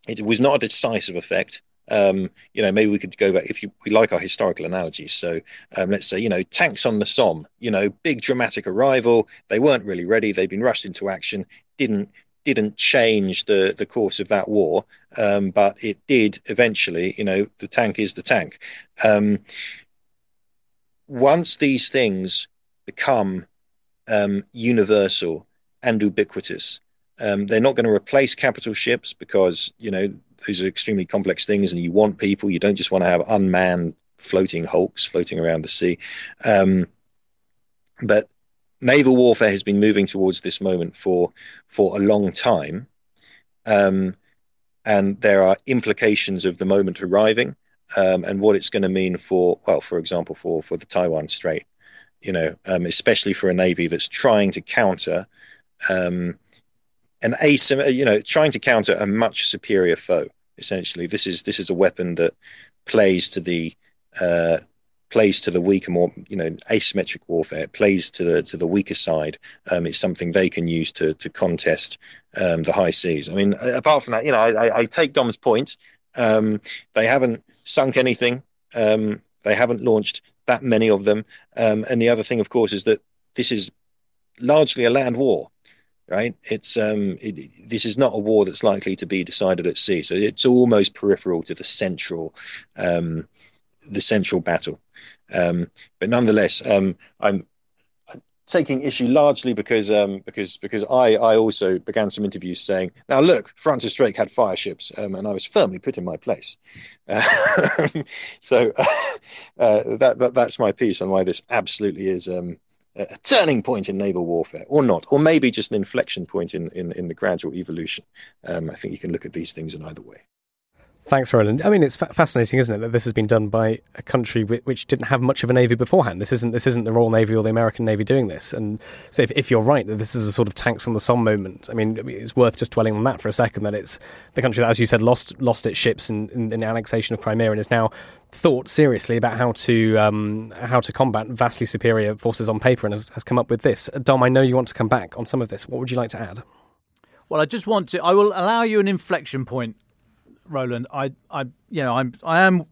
S7: it was not a decisive effect. Um, you know, maybe we could go back if you, we like our historical analogies. So um, let's say, you know, tanks on the Somme, you know, big dramatic arrival. They weren't really ready. They'd been rushed into action. Didn't didn't change the the course of that war, um, but it did eventually. You know, the tank is the tank. Um, once these things become um, universal and ubiquitous, um, they're not going to replace capital ships because you know those are extremely complex things, and you want people. You don't just want to have unmanned floating hulks floating around the sea. Um, but naval warfare has been moving towards this moment for for a long time, um, and there are implications of the moment arriving um, and what it's going to mean for well, for example, for for the Taiwan Strait. You know, um, especially for a navy that's trying to counter um, an asym- you know, trying to counter a much superior foe. Essentially, this is this is a weapon that plays to the uh, plays to the weaker, more you know, asymmetric warfare. Plays to the to the weaker side. Um, it's something they can use to to contest um, the high seas. I mean, apart from that, you know, I, I take Dom's point. Um, they haven't sunk anything. Um, they haven't launched that many of them. Um, and the other thing, of course, is that this is largely a land war right? It's um, it, this is not a war that's likely to be decided at sea, so it's almost peripheral to the central, um, the central battle. Um, but nonetheless, um, I'm, taking issue largely because um, because because I I also began some interviews saying, now look, Francis Drake had fire ships, um, and I was firmly put in my place. Uh, so uh, that, that that's my piece on why this absolutely is um, a turning point in naval warfare, or not, or maybe just an inflection point in in, in the gradual evolution. Um, I think you can look at these things in either way.
S1: Thanks, Roland. I mean, it's fa- fascinating, isn't it, that this has been done by a country which, which, didn't have much of a navy beforehand. This isn't this isn't the Royal Navy or the American Navy doing this. And so, if, if you're right that this is a sort of tanks on the Somme moment, I mean, it's worth just dwelling on that for a second. That it's the country that, as you said, lost lost its ships in, in, in the annexation of Crimea and is now thought seriously about how to um, how to combat vastly superior forces on paper, and has, has come up with this. Dom, I know you want to come back on some of this. What would you like to add?
S5: Well, I just want to. I will allow you an inflection point Roland. I, I, you know, I'm, I am.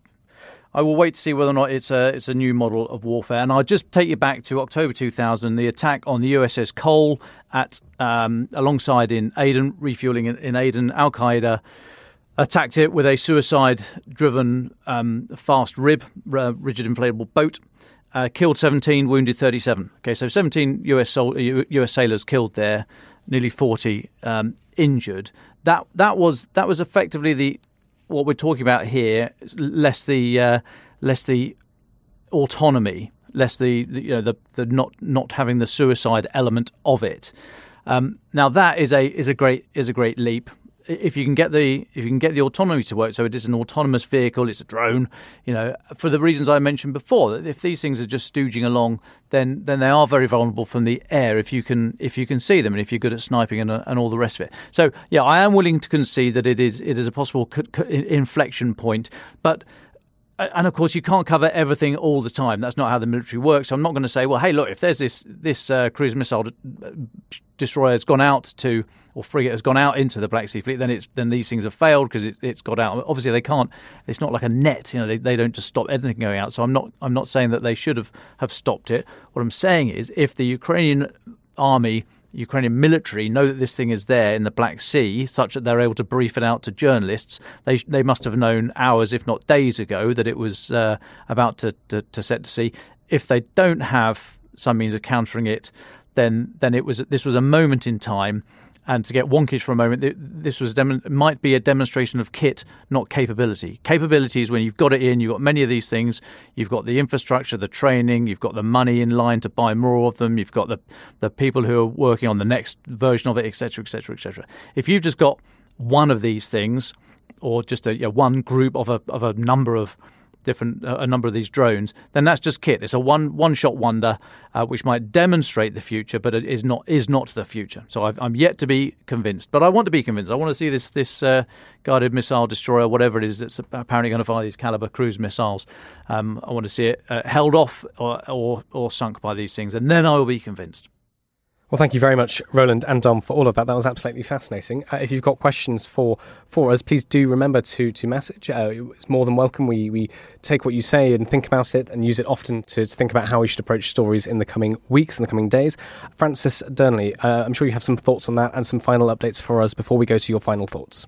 S5: I will wait to see whether or not it's a it's a new model of warfare. And I'll just take you back to October 2000, the attack on the USS Cole at um, alongside in Aden, refueling in, in Aden. Al Qaeda attacked it with a suicide-driven um, fast rib, uh, rigid inflatable boat. Uh, killed 17, wounded 37. Okay, so 17 US, sol- US sailors killed there, nearly 40 um, injured. That that was that was effectively the what we're talking about here, less the uh, less the autonomy, less the, the, you know the the not not having the suicide element of it. Um, now that is a is a great is a great leap if you can get the if you can get the autonomy to work, so it is an autonomous vehicle, it's a drone, you know, for the reasons I mentioned before, that if these things are just stooging along, then then they are very vulnerable from the air if you can if you can see them and if you're good at sniping and, and all the rest of it. So yeah, I am willing to concede that it is it is a possible inflection point, but and of course you can't cover everything all the time. That's not how the military works. So I'm not going to say, well, hey, look, if there's this this uh, cruise missile destroyer has gone out to or frigate has gone out into the Black Sea Fleet, then it's then these things have failed because it, has got out. Obviously, they can't. It's not like a net. You know, they, they don't just stop anything going out. So I'm not I'm not saying that they should have have stopped it. What I'm saying is, if the Ukrainian army Ukrainian military know that this thing is there in the Black Sea, such that they're able to brief it out to journalists. They they must have known hours, if not days ago, that it was uh, about to, to, to set to sea. If they don't have some means of countering it, then then it was this was a moment in time and to get wonkish for a moment, this was dem- might be a demonstration of kit, not capability. Capability is when you've got it in, you've got many of these things, you've got the infrastructure, the training, you've got the money in line to buy more of them, you've got the the people who are working on the next version of it, etc., etc., etc. If you've just got one of these things, or just a you know, one group of a of a number of different uh, a number of these drones, then that's just kit. It's a one one shot wonder, uh, which might demonstrate the future, but it is not is not the future. So i am yet to be convinced, but I want to be convinced. I want to see this this uh, guided missile destroyer, whatever it is, that's apparently going to fire these Kalibr cruise missiles. Um, I want to see it uh, held off or, or or sunk by these things, and then I will be convinced.
S1: Well, thank you very much, Roland and Dom, for all of that. That was absolutely fascinating. Uh, if you've got questions for for us, please do remember to to message. Uh, it's more than welcome. We we take what you say and think about it, and use it often to, to think about how we should approach stories in the coming weeks and the coming days. Francis Dearnley, uh, I'm sure you have some thoughts on that and some final updates for us before we go to your final thoughts.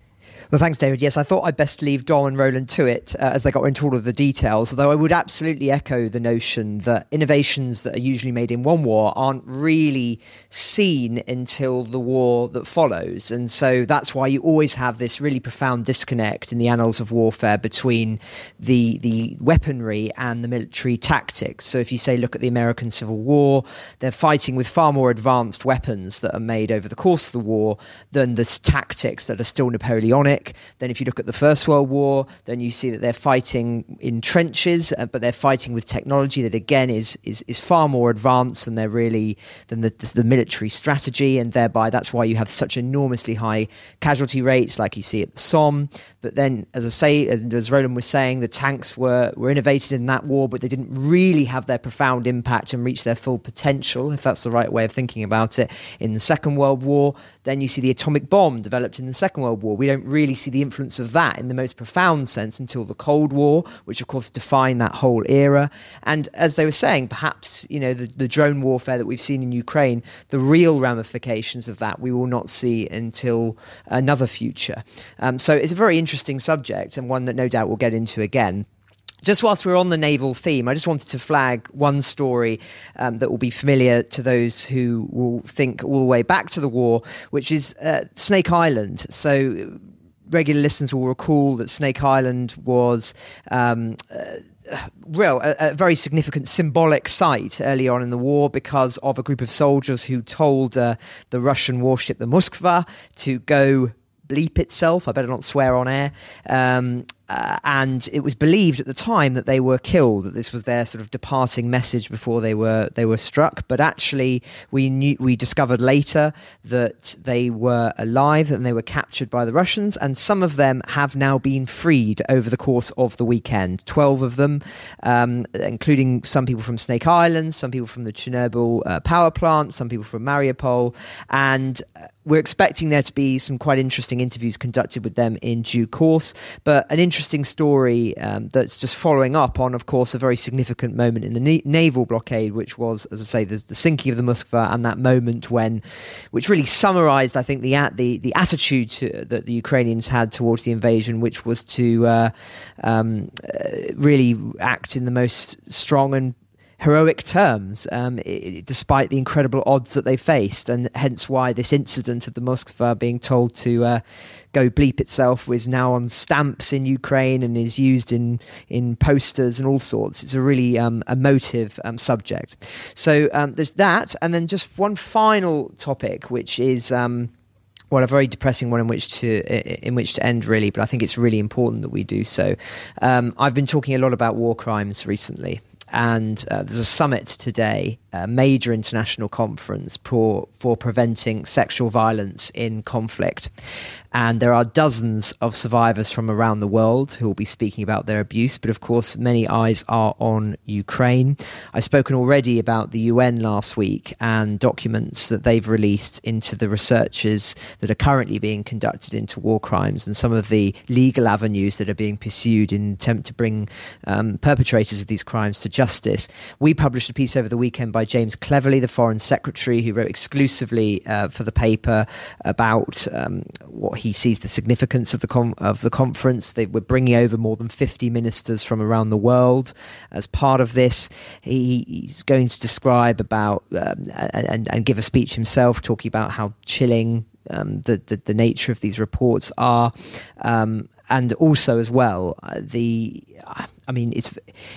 S6: Well, thanks, David. Yes, I thought I'd best leave Dom and Roland to it uh, as they got into all of the details, although I would absolutely echo the notion that innovations that are usually made in one war aren't really seen until the war that follows. And so that's why you always have this really profound disconnect in the annals of warfare between the, the weaponry and the military tactics. So if you say, look at the American Civil War, they're fighting with far more advanced weapons that are made over the course of the war than the tactics that are still Napoleonic then, if you look at the First World War, then you see that they're fighting in trenches, uh, but they're fighting with technology that again is is, is far more advanced than they're really than the, the military strategy, and thereby that's why you have such enormously high casualty rates, like you see at the Somme. But then, as I say, as Roland was saying, the tanks were were innovated in that war, but they didn't really have their profound impact and reach their full potential, if that's the right way of thinking about it. In the Second World War, then you see the atomic bomb developed in the Second World War. We don't really see the influence of that in the most profound sense until the Cold War, which of course defined that whole era. And as they were saying, perhaps you know the, the drone warfare that we've seen in Ukraine, the real ramifications of that we will not see until another future. Um, so it's a very interesting subject and one that no doubt we'll get into again just whilst we're on the naval theme, I just wanted to flag one story um, that will be familiar to those who will think all the way back to the war, which is uh, Snake Island. So, regular listeners will recall that Snake Island was. Um, uh, a, a, very significant symbolic site early on in the war because of a group of soldiers who told uh, the Russian warship, the Moskva, to go bleep itself. I better not swear on air. Um, uh, and it was believed at the time that they were killed. That this was their sort of departing message before they were they were struck. But actually, we knew we discovered later that they were alive and they were captured by the Russians. And some of them have now been freed over the course of the weekend. Twelve of them, um, including some people from Snake Island, some people from the Chernobyl uh, power plant, some people from Mariupol, and uh, we're expecting there to be some quite interesting interviews conducted with them in due course. But an interesting story um, that's just following up on, of course, a very significant moment in the na- naval blockade, which was, as I say, the, the, sinking of the Moskva and that moment when, which really summarized, I think, the the, the attitude to, that the Ukrainians had towards the invasion, which was to uh, um, uh, really act in the most strong and heroic terms, um, it, despite the incredible odds that they faced, and hence why this incident of the Moskva being told to uh, go bleep itself was now on stamps in Ukraine and is used in in posters and all sorts. It's a really um, emotive um, subject. So um, there's that, and then just one final topic, which is um, well, a very depressing one in which to in which to end, really. But I think it's really important that we do so. Um, I've been talking a lot about war crimes recently, and uh, there's a summit today, a major international conference for, for preventing sexual violence in conflict. And there are dozens of survivors from around the world who will be speaking about their abuse. But of course, many eyes are on Ukraine. I've spoken already about the UN last week and documents that they've released into the researches that are currently being conducted into war crimes and some of the legal avenues that are being pursued in attempt to bring um, perpetrators of these crimes to justice. We published a piece over the weekend by James Cleverly, the Foreign Secretary, who wrote exclusively uh, for the paper about um, what he sees the significance of the com- of the conference. They were bringing over more than 50 ministers from around the world as part of this. He, he's going to describe about um, and, and give a speech himself, talking about how chilling um, the, the, the nature of these reports are, um, and also as well uh, the I mean, it's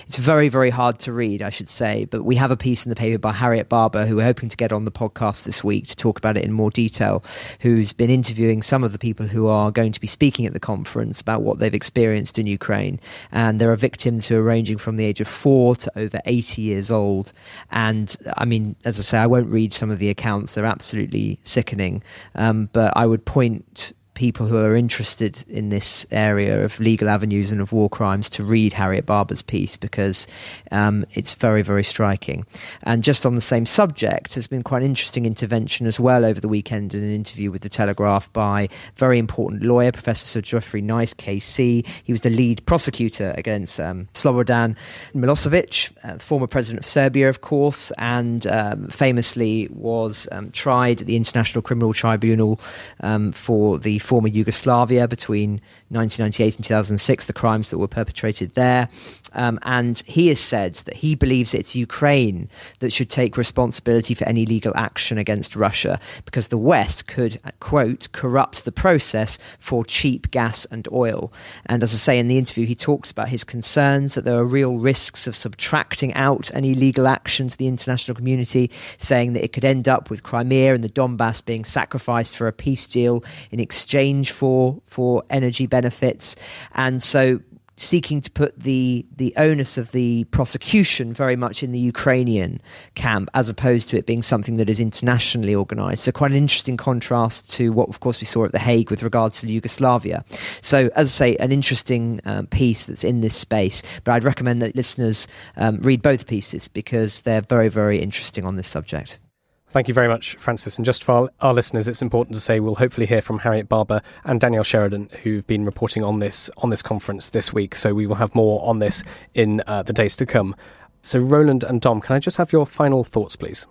S6: it's very very hard to read, I should say. But we have a piece in the paper by Harriet Barber, who we're hoping to get on the podcast this week to talk about it in more detail. Who's been interviewing some of the people who are going to be speaking at the conference about what they've experienced in Ukraine, and there are victims who are ranging from the age of four to over eighty years old. And I mean, as I say, I won't read some of the accounts; they're absolutely sickening. Um, but I would point people who are interested in this area of legal avenues and of war crimes to read Harriet Barber's piece because um, it's very, very striking. And just on the same subject, there's been quite an interesting intervention as well over the weekend in an interview with The Telegraph by very important lawyer, Professor Sir Geoffrey Nice, KC. He was the lead prosecutor against um, Slobodan Milosevic, uh, former president of Serbia, of course, and um, famously was um, tried at the International Criminal Tribunal um, for the former Yugoslavia between 1998 and 2006, the crimes that were perpetrated there. Um, and he has said that he believes it's Ukraine that should take responsibility for any legal action against Russia because the West could, quote, corrupt the process for cheap gas and oil. And as I say in the interview, he talks about his concerns that there are real risks of subtracting out any legal action to the international community, saying that it could end up with Crimea and the Donbass being sacrificed for a peace deal in exchange for, for energy benefits. And so seeking to put the the onus of the prosecution very much in the Ukrainian camp, as opposed to it being something that is internationally organised. So quite an interesting contrast to what, of course, we saw at the Hague with regards to Yugoslavia. So, as I say, an interesting um, piece that's in this space. But I'd recommend that listeners um, read both pieces because they're very, very interesting on this subject.
S1: Thank you very much, Francis. And just for our, listeners, it's important to say we'll hopefully hear from Harriet Barber and Danielle Sheridan, who've been reporting on this on this conference this week. So we will have more on this in uh, the days to come. So Roland and Dom, can I just have your final thoughts, please?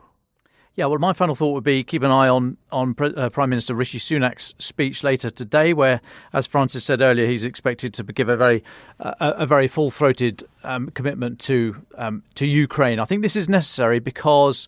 S5: Yeah, well, my final thought would be keep an eye on on uh, Prime Minister Rishi Sunak's speech later today, where, as Francis said earlier, he's expected to give a very uh, a very full throated um, commitment to um, to Ukraine. I think this is necessary because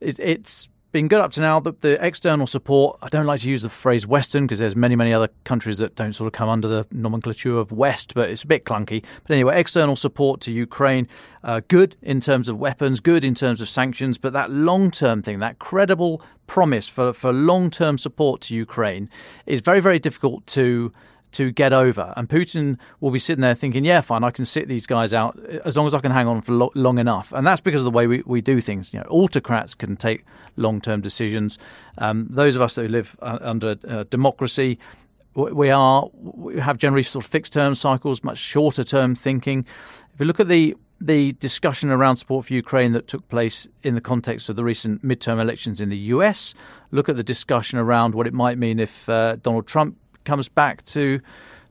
S5: it, it's been good up to now. The, the, external support, I don't like to use the phrase Western because there's many, many other countries that don't sort of come under the nomenclature of West, but it's a bit clunky. But anyway, external support to Ukraine, uh, good in terms of weapons, good in terms of sanctions, but that long term thing, that credible promise for, for long term support to Ukraine is very, very difficult to to get over. And Putin will be sitting there thinking, yeah, fine, I can sit these guys out as long as I can hang on for lo- long enough. And that's because of the way we, we do things. You know, autocrats can take long term decisions. Um, those of us who live uh, under uh, democracy, we are we have generally sort of fixed term cycles, much shorter term thinking. If you look at the the discussion around support for Ukraine that took place in the context of the recent midterm elections in the US. Look at the discussion around what it might mean if uh, Donald Trump comes back to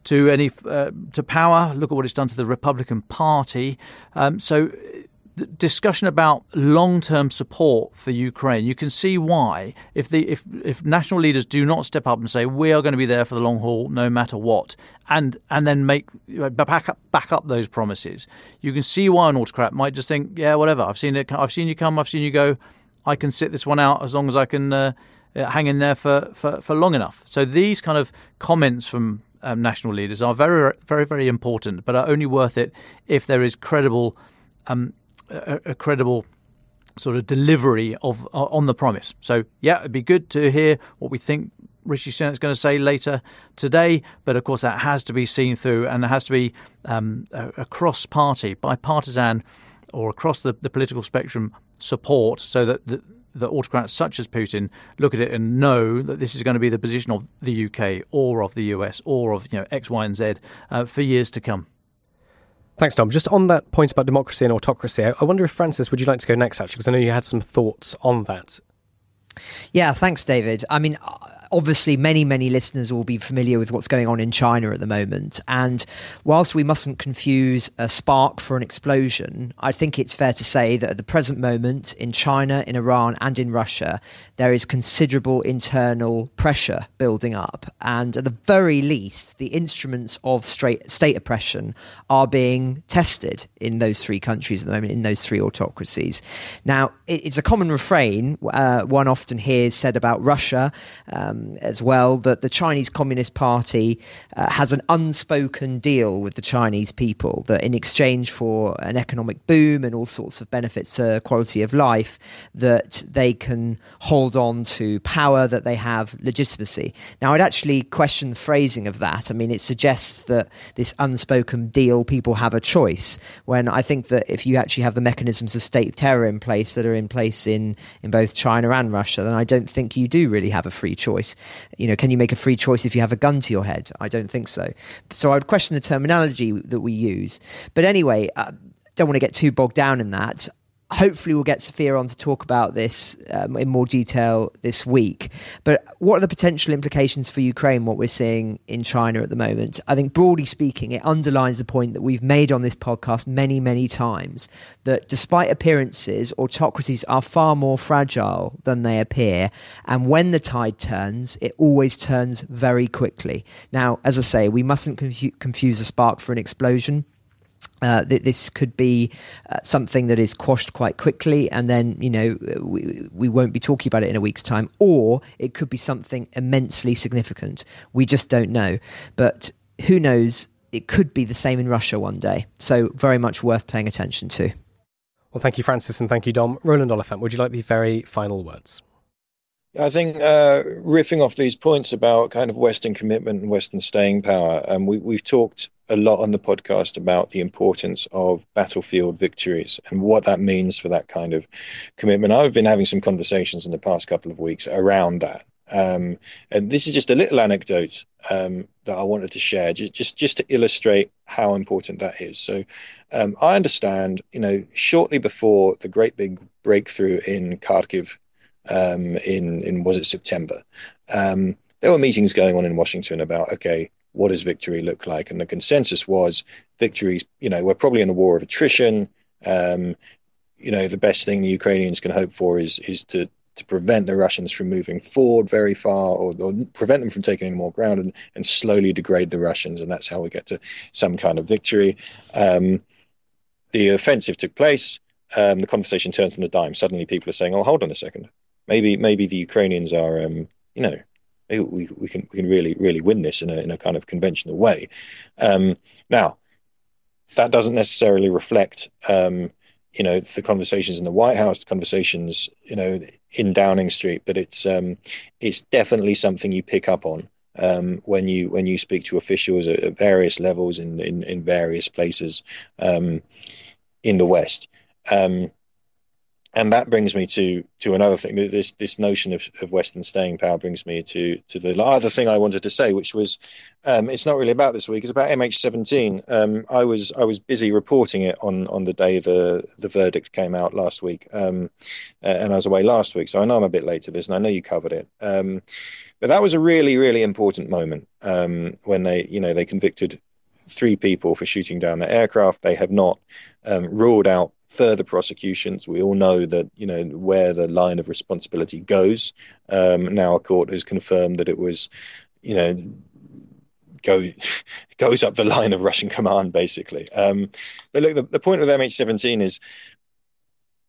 S5: to any uh, to power. Look at what it's done to the Republican Party. Um, so. discussion about long-term support for Ukraine. You can see why, if the if if national leaders do not step up and say we are going to be there for the long haul, no matter what, and and then make back up back up those promises, you can see why an autocrat might just think, yeah, whatever. I've seen it. I've seen you come. I've seen you go. I can sit this one out as long as I can. Uh, uh, hang in there for, for, for long enough. So these kind of comments from um, national leaders are very, very, very important, but are only worth it if there is credible, um, a, a credible sort of delivery of uh, on the promise. So yeah, it'd be good to hear what we think Rishi Sunak's going to say later today, but of course that has to be seen through and it has to be um, cross-party, bipartisan, or across the, the political spectrum support, so that the, that autocrats such as Putin look at it and know that this is going to be the position of the UK or of the US or of you know X, Y, and Z uh, for years to come.
S1: Thanks, Dom. Just on that point about democracy and autocracy, I wonder if Francis, would you like to go next? Actually, because I know you had some thoughts on that.
S6: Yeah, thanks, David. I mean, obviously many many listeners will be familiar with what's going on in China at the moment. And whilst we mustn't confuse a spark for an explosion i think it's fair to say that at the present moment in China in Iran and in Russia there is considerable internal pressure building up. And at the very least the instruments of straight state oppression are being tested in those three countries at the moment in those three autocracies. Now it's a common refrain uh, one often hears said about Russia um, um, as well that the Chinese Communist Party uh, has an unspoken deal with the Chinese people that in exchange for an economic boom and all sorts of benefits to quality of life, that they can hold on to power, that they have legitimacy. Now, I'd actually question the phrasing of that. I mean, it suggests that this unspoken deal, people have a choice. When I think that if you actually have the mechanisms of state terror in place that are in place in, in both China and Russia, then I don't think you do really have a free choice choice. You know, can you make a free choice if you have a gun to your head? I don't think so. So I would question the terminology that we use. But anyway, uh, don't want to get too bogged down in that hopefully we'll get Sophia on to talk about this um, in more detail this week. But what are the potential implications for Ukraine, what we're seeing in China at the moment? I think, broadly speaking, it underlines the point that we've made on this podcast many, many times that despite appearances, autocracies are far more fragile than they appear. And when the tide turns, it always turns very quickly. Now, as I say, we mustn't confuse a spark for an explosion. Uh, th- this could be uh, something that is quashed quite quickly, and then you know we, we won't be talking about it in a week's time, or it could be something immensely significant. We just don't know, but who knows? It could be the same in Russia one day. So very much worth paying attention to.
S1: Well, thank you, Francis, and thank you, Dom. Roland Oliphant, would you like the very final words?
S7: I think uh, riffing off these points about kind of Western commitment and Western staying power, um, we, we've talked a lot on the podcast about the importance of battlefield victories and what that means for that kind of commitment. I've been having some conversations in the past couple of weeks around that. Um, and this is just a little anecdote um, that I wanted to share, just, just just to illustrate how important that is. So, um, I understand, you know, shortly before the great big breakthrough in Kharkiv um, in in was it September? Um, there were meetings going on in Washington about okay, what does victory look like? And the consensus was victories. You know, we're probably in a war of attrition. Um, you know, the best thing the Ukrainians can hope for is is to to prevent the Russians from moving forward very far or, or, prevent them from taking any more ground and, and slowly degrade the Russians. And that's how we get to some kind of victory. Um, the offensive took place. Um, the conversation turns on a dime. Suddenly people are saying, oh, hold on a second maybe maybe the Ukrainians are um, you know we, we can we can really really win this in a in a kind of conventional way. Um, now that doesn't necessarily reflect um, you know the conversations in the White House, the conversations you know in Downing Street, but it's um, it's definitely something you pick up on. Um, when you when you speak to officials at, at various levels in, in, in various places um, in the West. Um, and that brings me to to another thing. This this notion of, of Western staying power brings me to to the other thing I wanted to say, which was um, it's not really about this week. It's about MH17. Um, I was I was busy reporting it on on the day the the verdict came out last week, um, and I was away last week, so I know I'm a bit late to this, and I know you covered it. Um, but that was a really really important moment um, when they you know they convicted three people for shooting down the aircraft. They have not um, ruled out further prosecutions. We all know that you know where the line of responsibility goes. Um, now a court has confirmed that it was, you know, go goes up the line of Russian command basically. Um, but look, the, the point of MH17 is.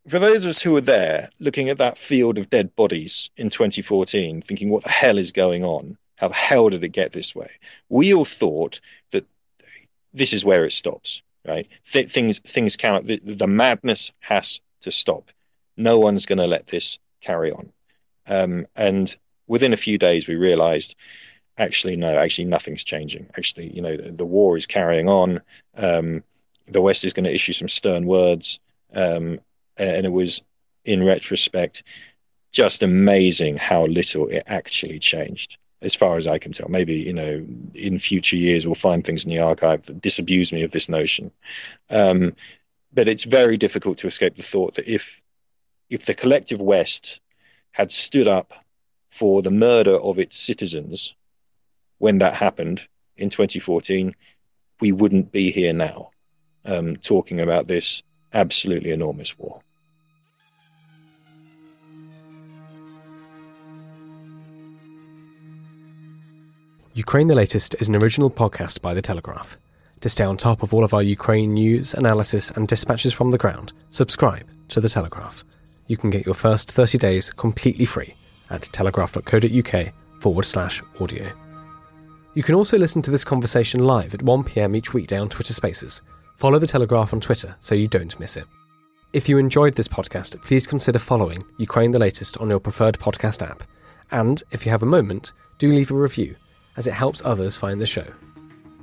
S7: For those of us who were there, looking at that field of dead bodies in 2014, thinking, what the hell is going on? How the hell did it get this way? We all thought that this is where it stops right? Th- things things cannot. The, the, madness has to stop. No one's going to let this carry on. Um, and within a few days, we realised, actually, no, actually, nothing's changing. Actually, you know, the, the war is carrying on. Um, the West is going to issue some stern words, um, and it was, in retrospect, just amazing how little it actually changed as far as I can tell. Maybe you know, in future years we'll find things in the archive that disabuse me of this notion. Um, but it's very difficult to escape the thought that if if the collective West had stood up for the murder of its citizens when that happened in 2014, we wouldn't be here now um, talking about this absolutely enormous war.
S1: Ukraine the Latest is an original podcast by The Telegraph. To stay on top of all of our Ukraine news, analysis, and dispatches from the ground, subscribe to The Telegraph. You can get your first 30 days completely free at telegraph.co.uk forward slash audio. You can also listen to this conversation live at 1pm each weekday on Twitter Spaces. Follow The Telegraph on Twitter so you don't miss it. If you enjoyed this podcast, please consider following Ukraine the Latest on your preferred podcast app. And if you have a moment, do leave a review as it helps others find the show.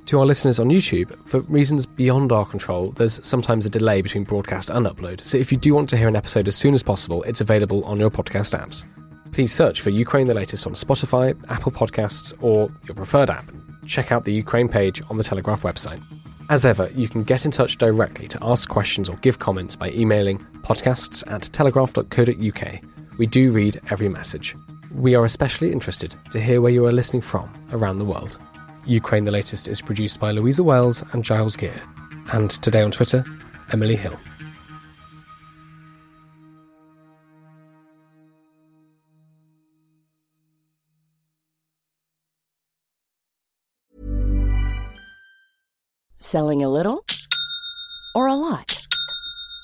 S1: To our listeners on YouTube, for reasons beyond our control, there's sometimes a delay between broadcast and upload, so if you do want to hear an episode as soon as possible, it's available on your podcast apps. Please search for Ukraine the Latest on Spotify, Apple Podcasts, or your preferred app. Check out the Ukraine page on the Telegraph website. As ever, you can get in touch directly to ask questions or give comments by emailing podcasts at telegraph.co.uk. We do read every message. We are especially interested to hear where you are listening from around the world. Ukraine the Latest is produced by Louisa Wells and Giles Gear. And today on Twitter, Emily Hill.
S8: Selling a little or a lot?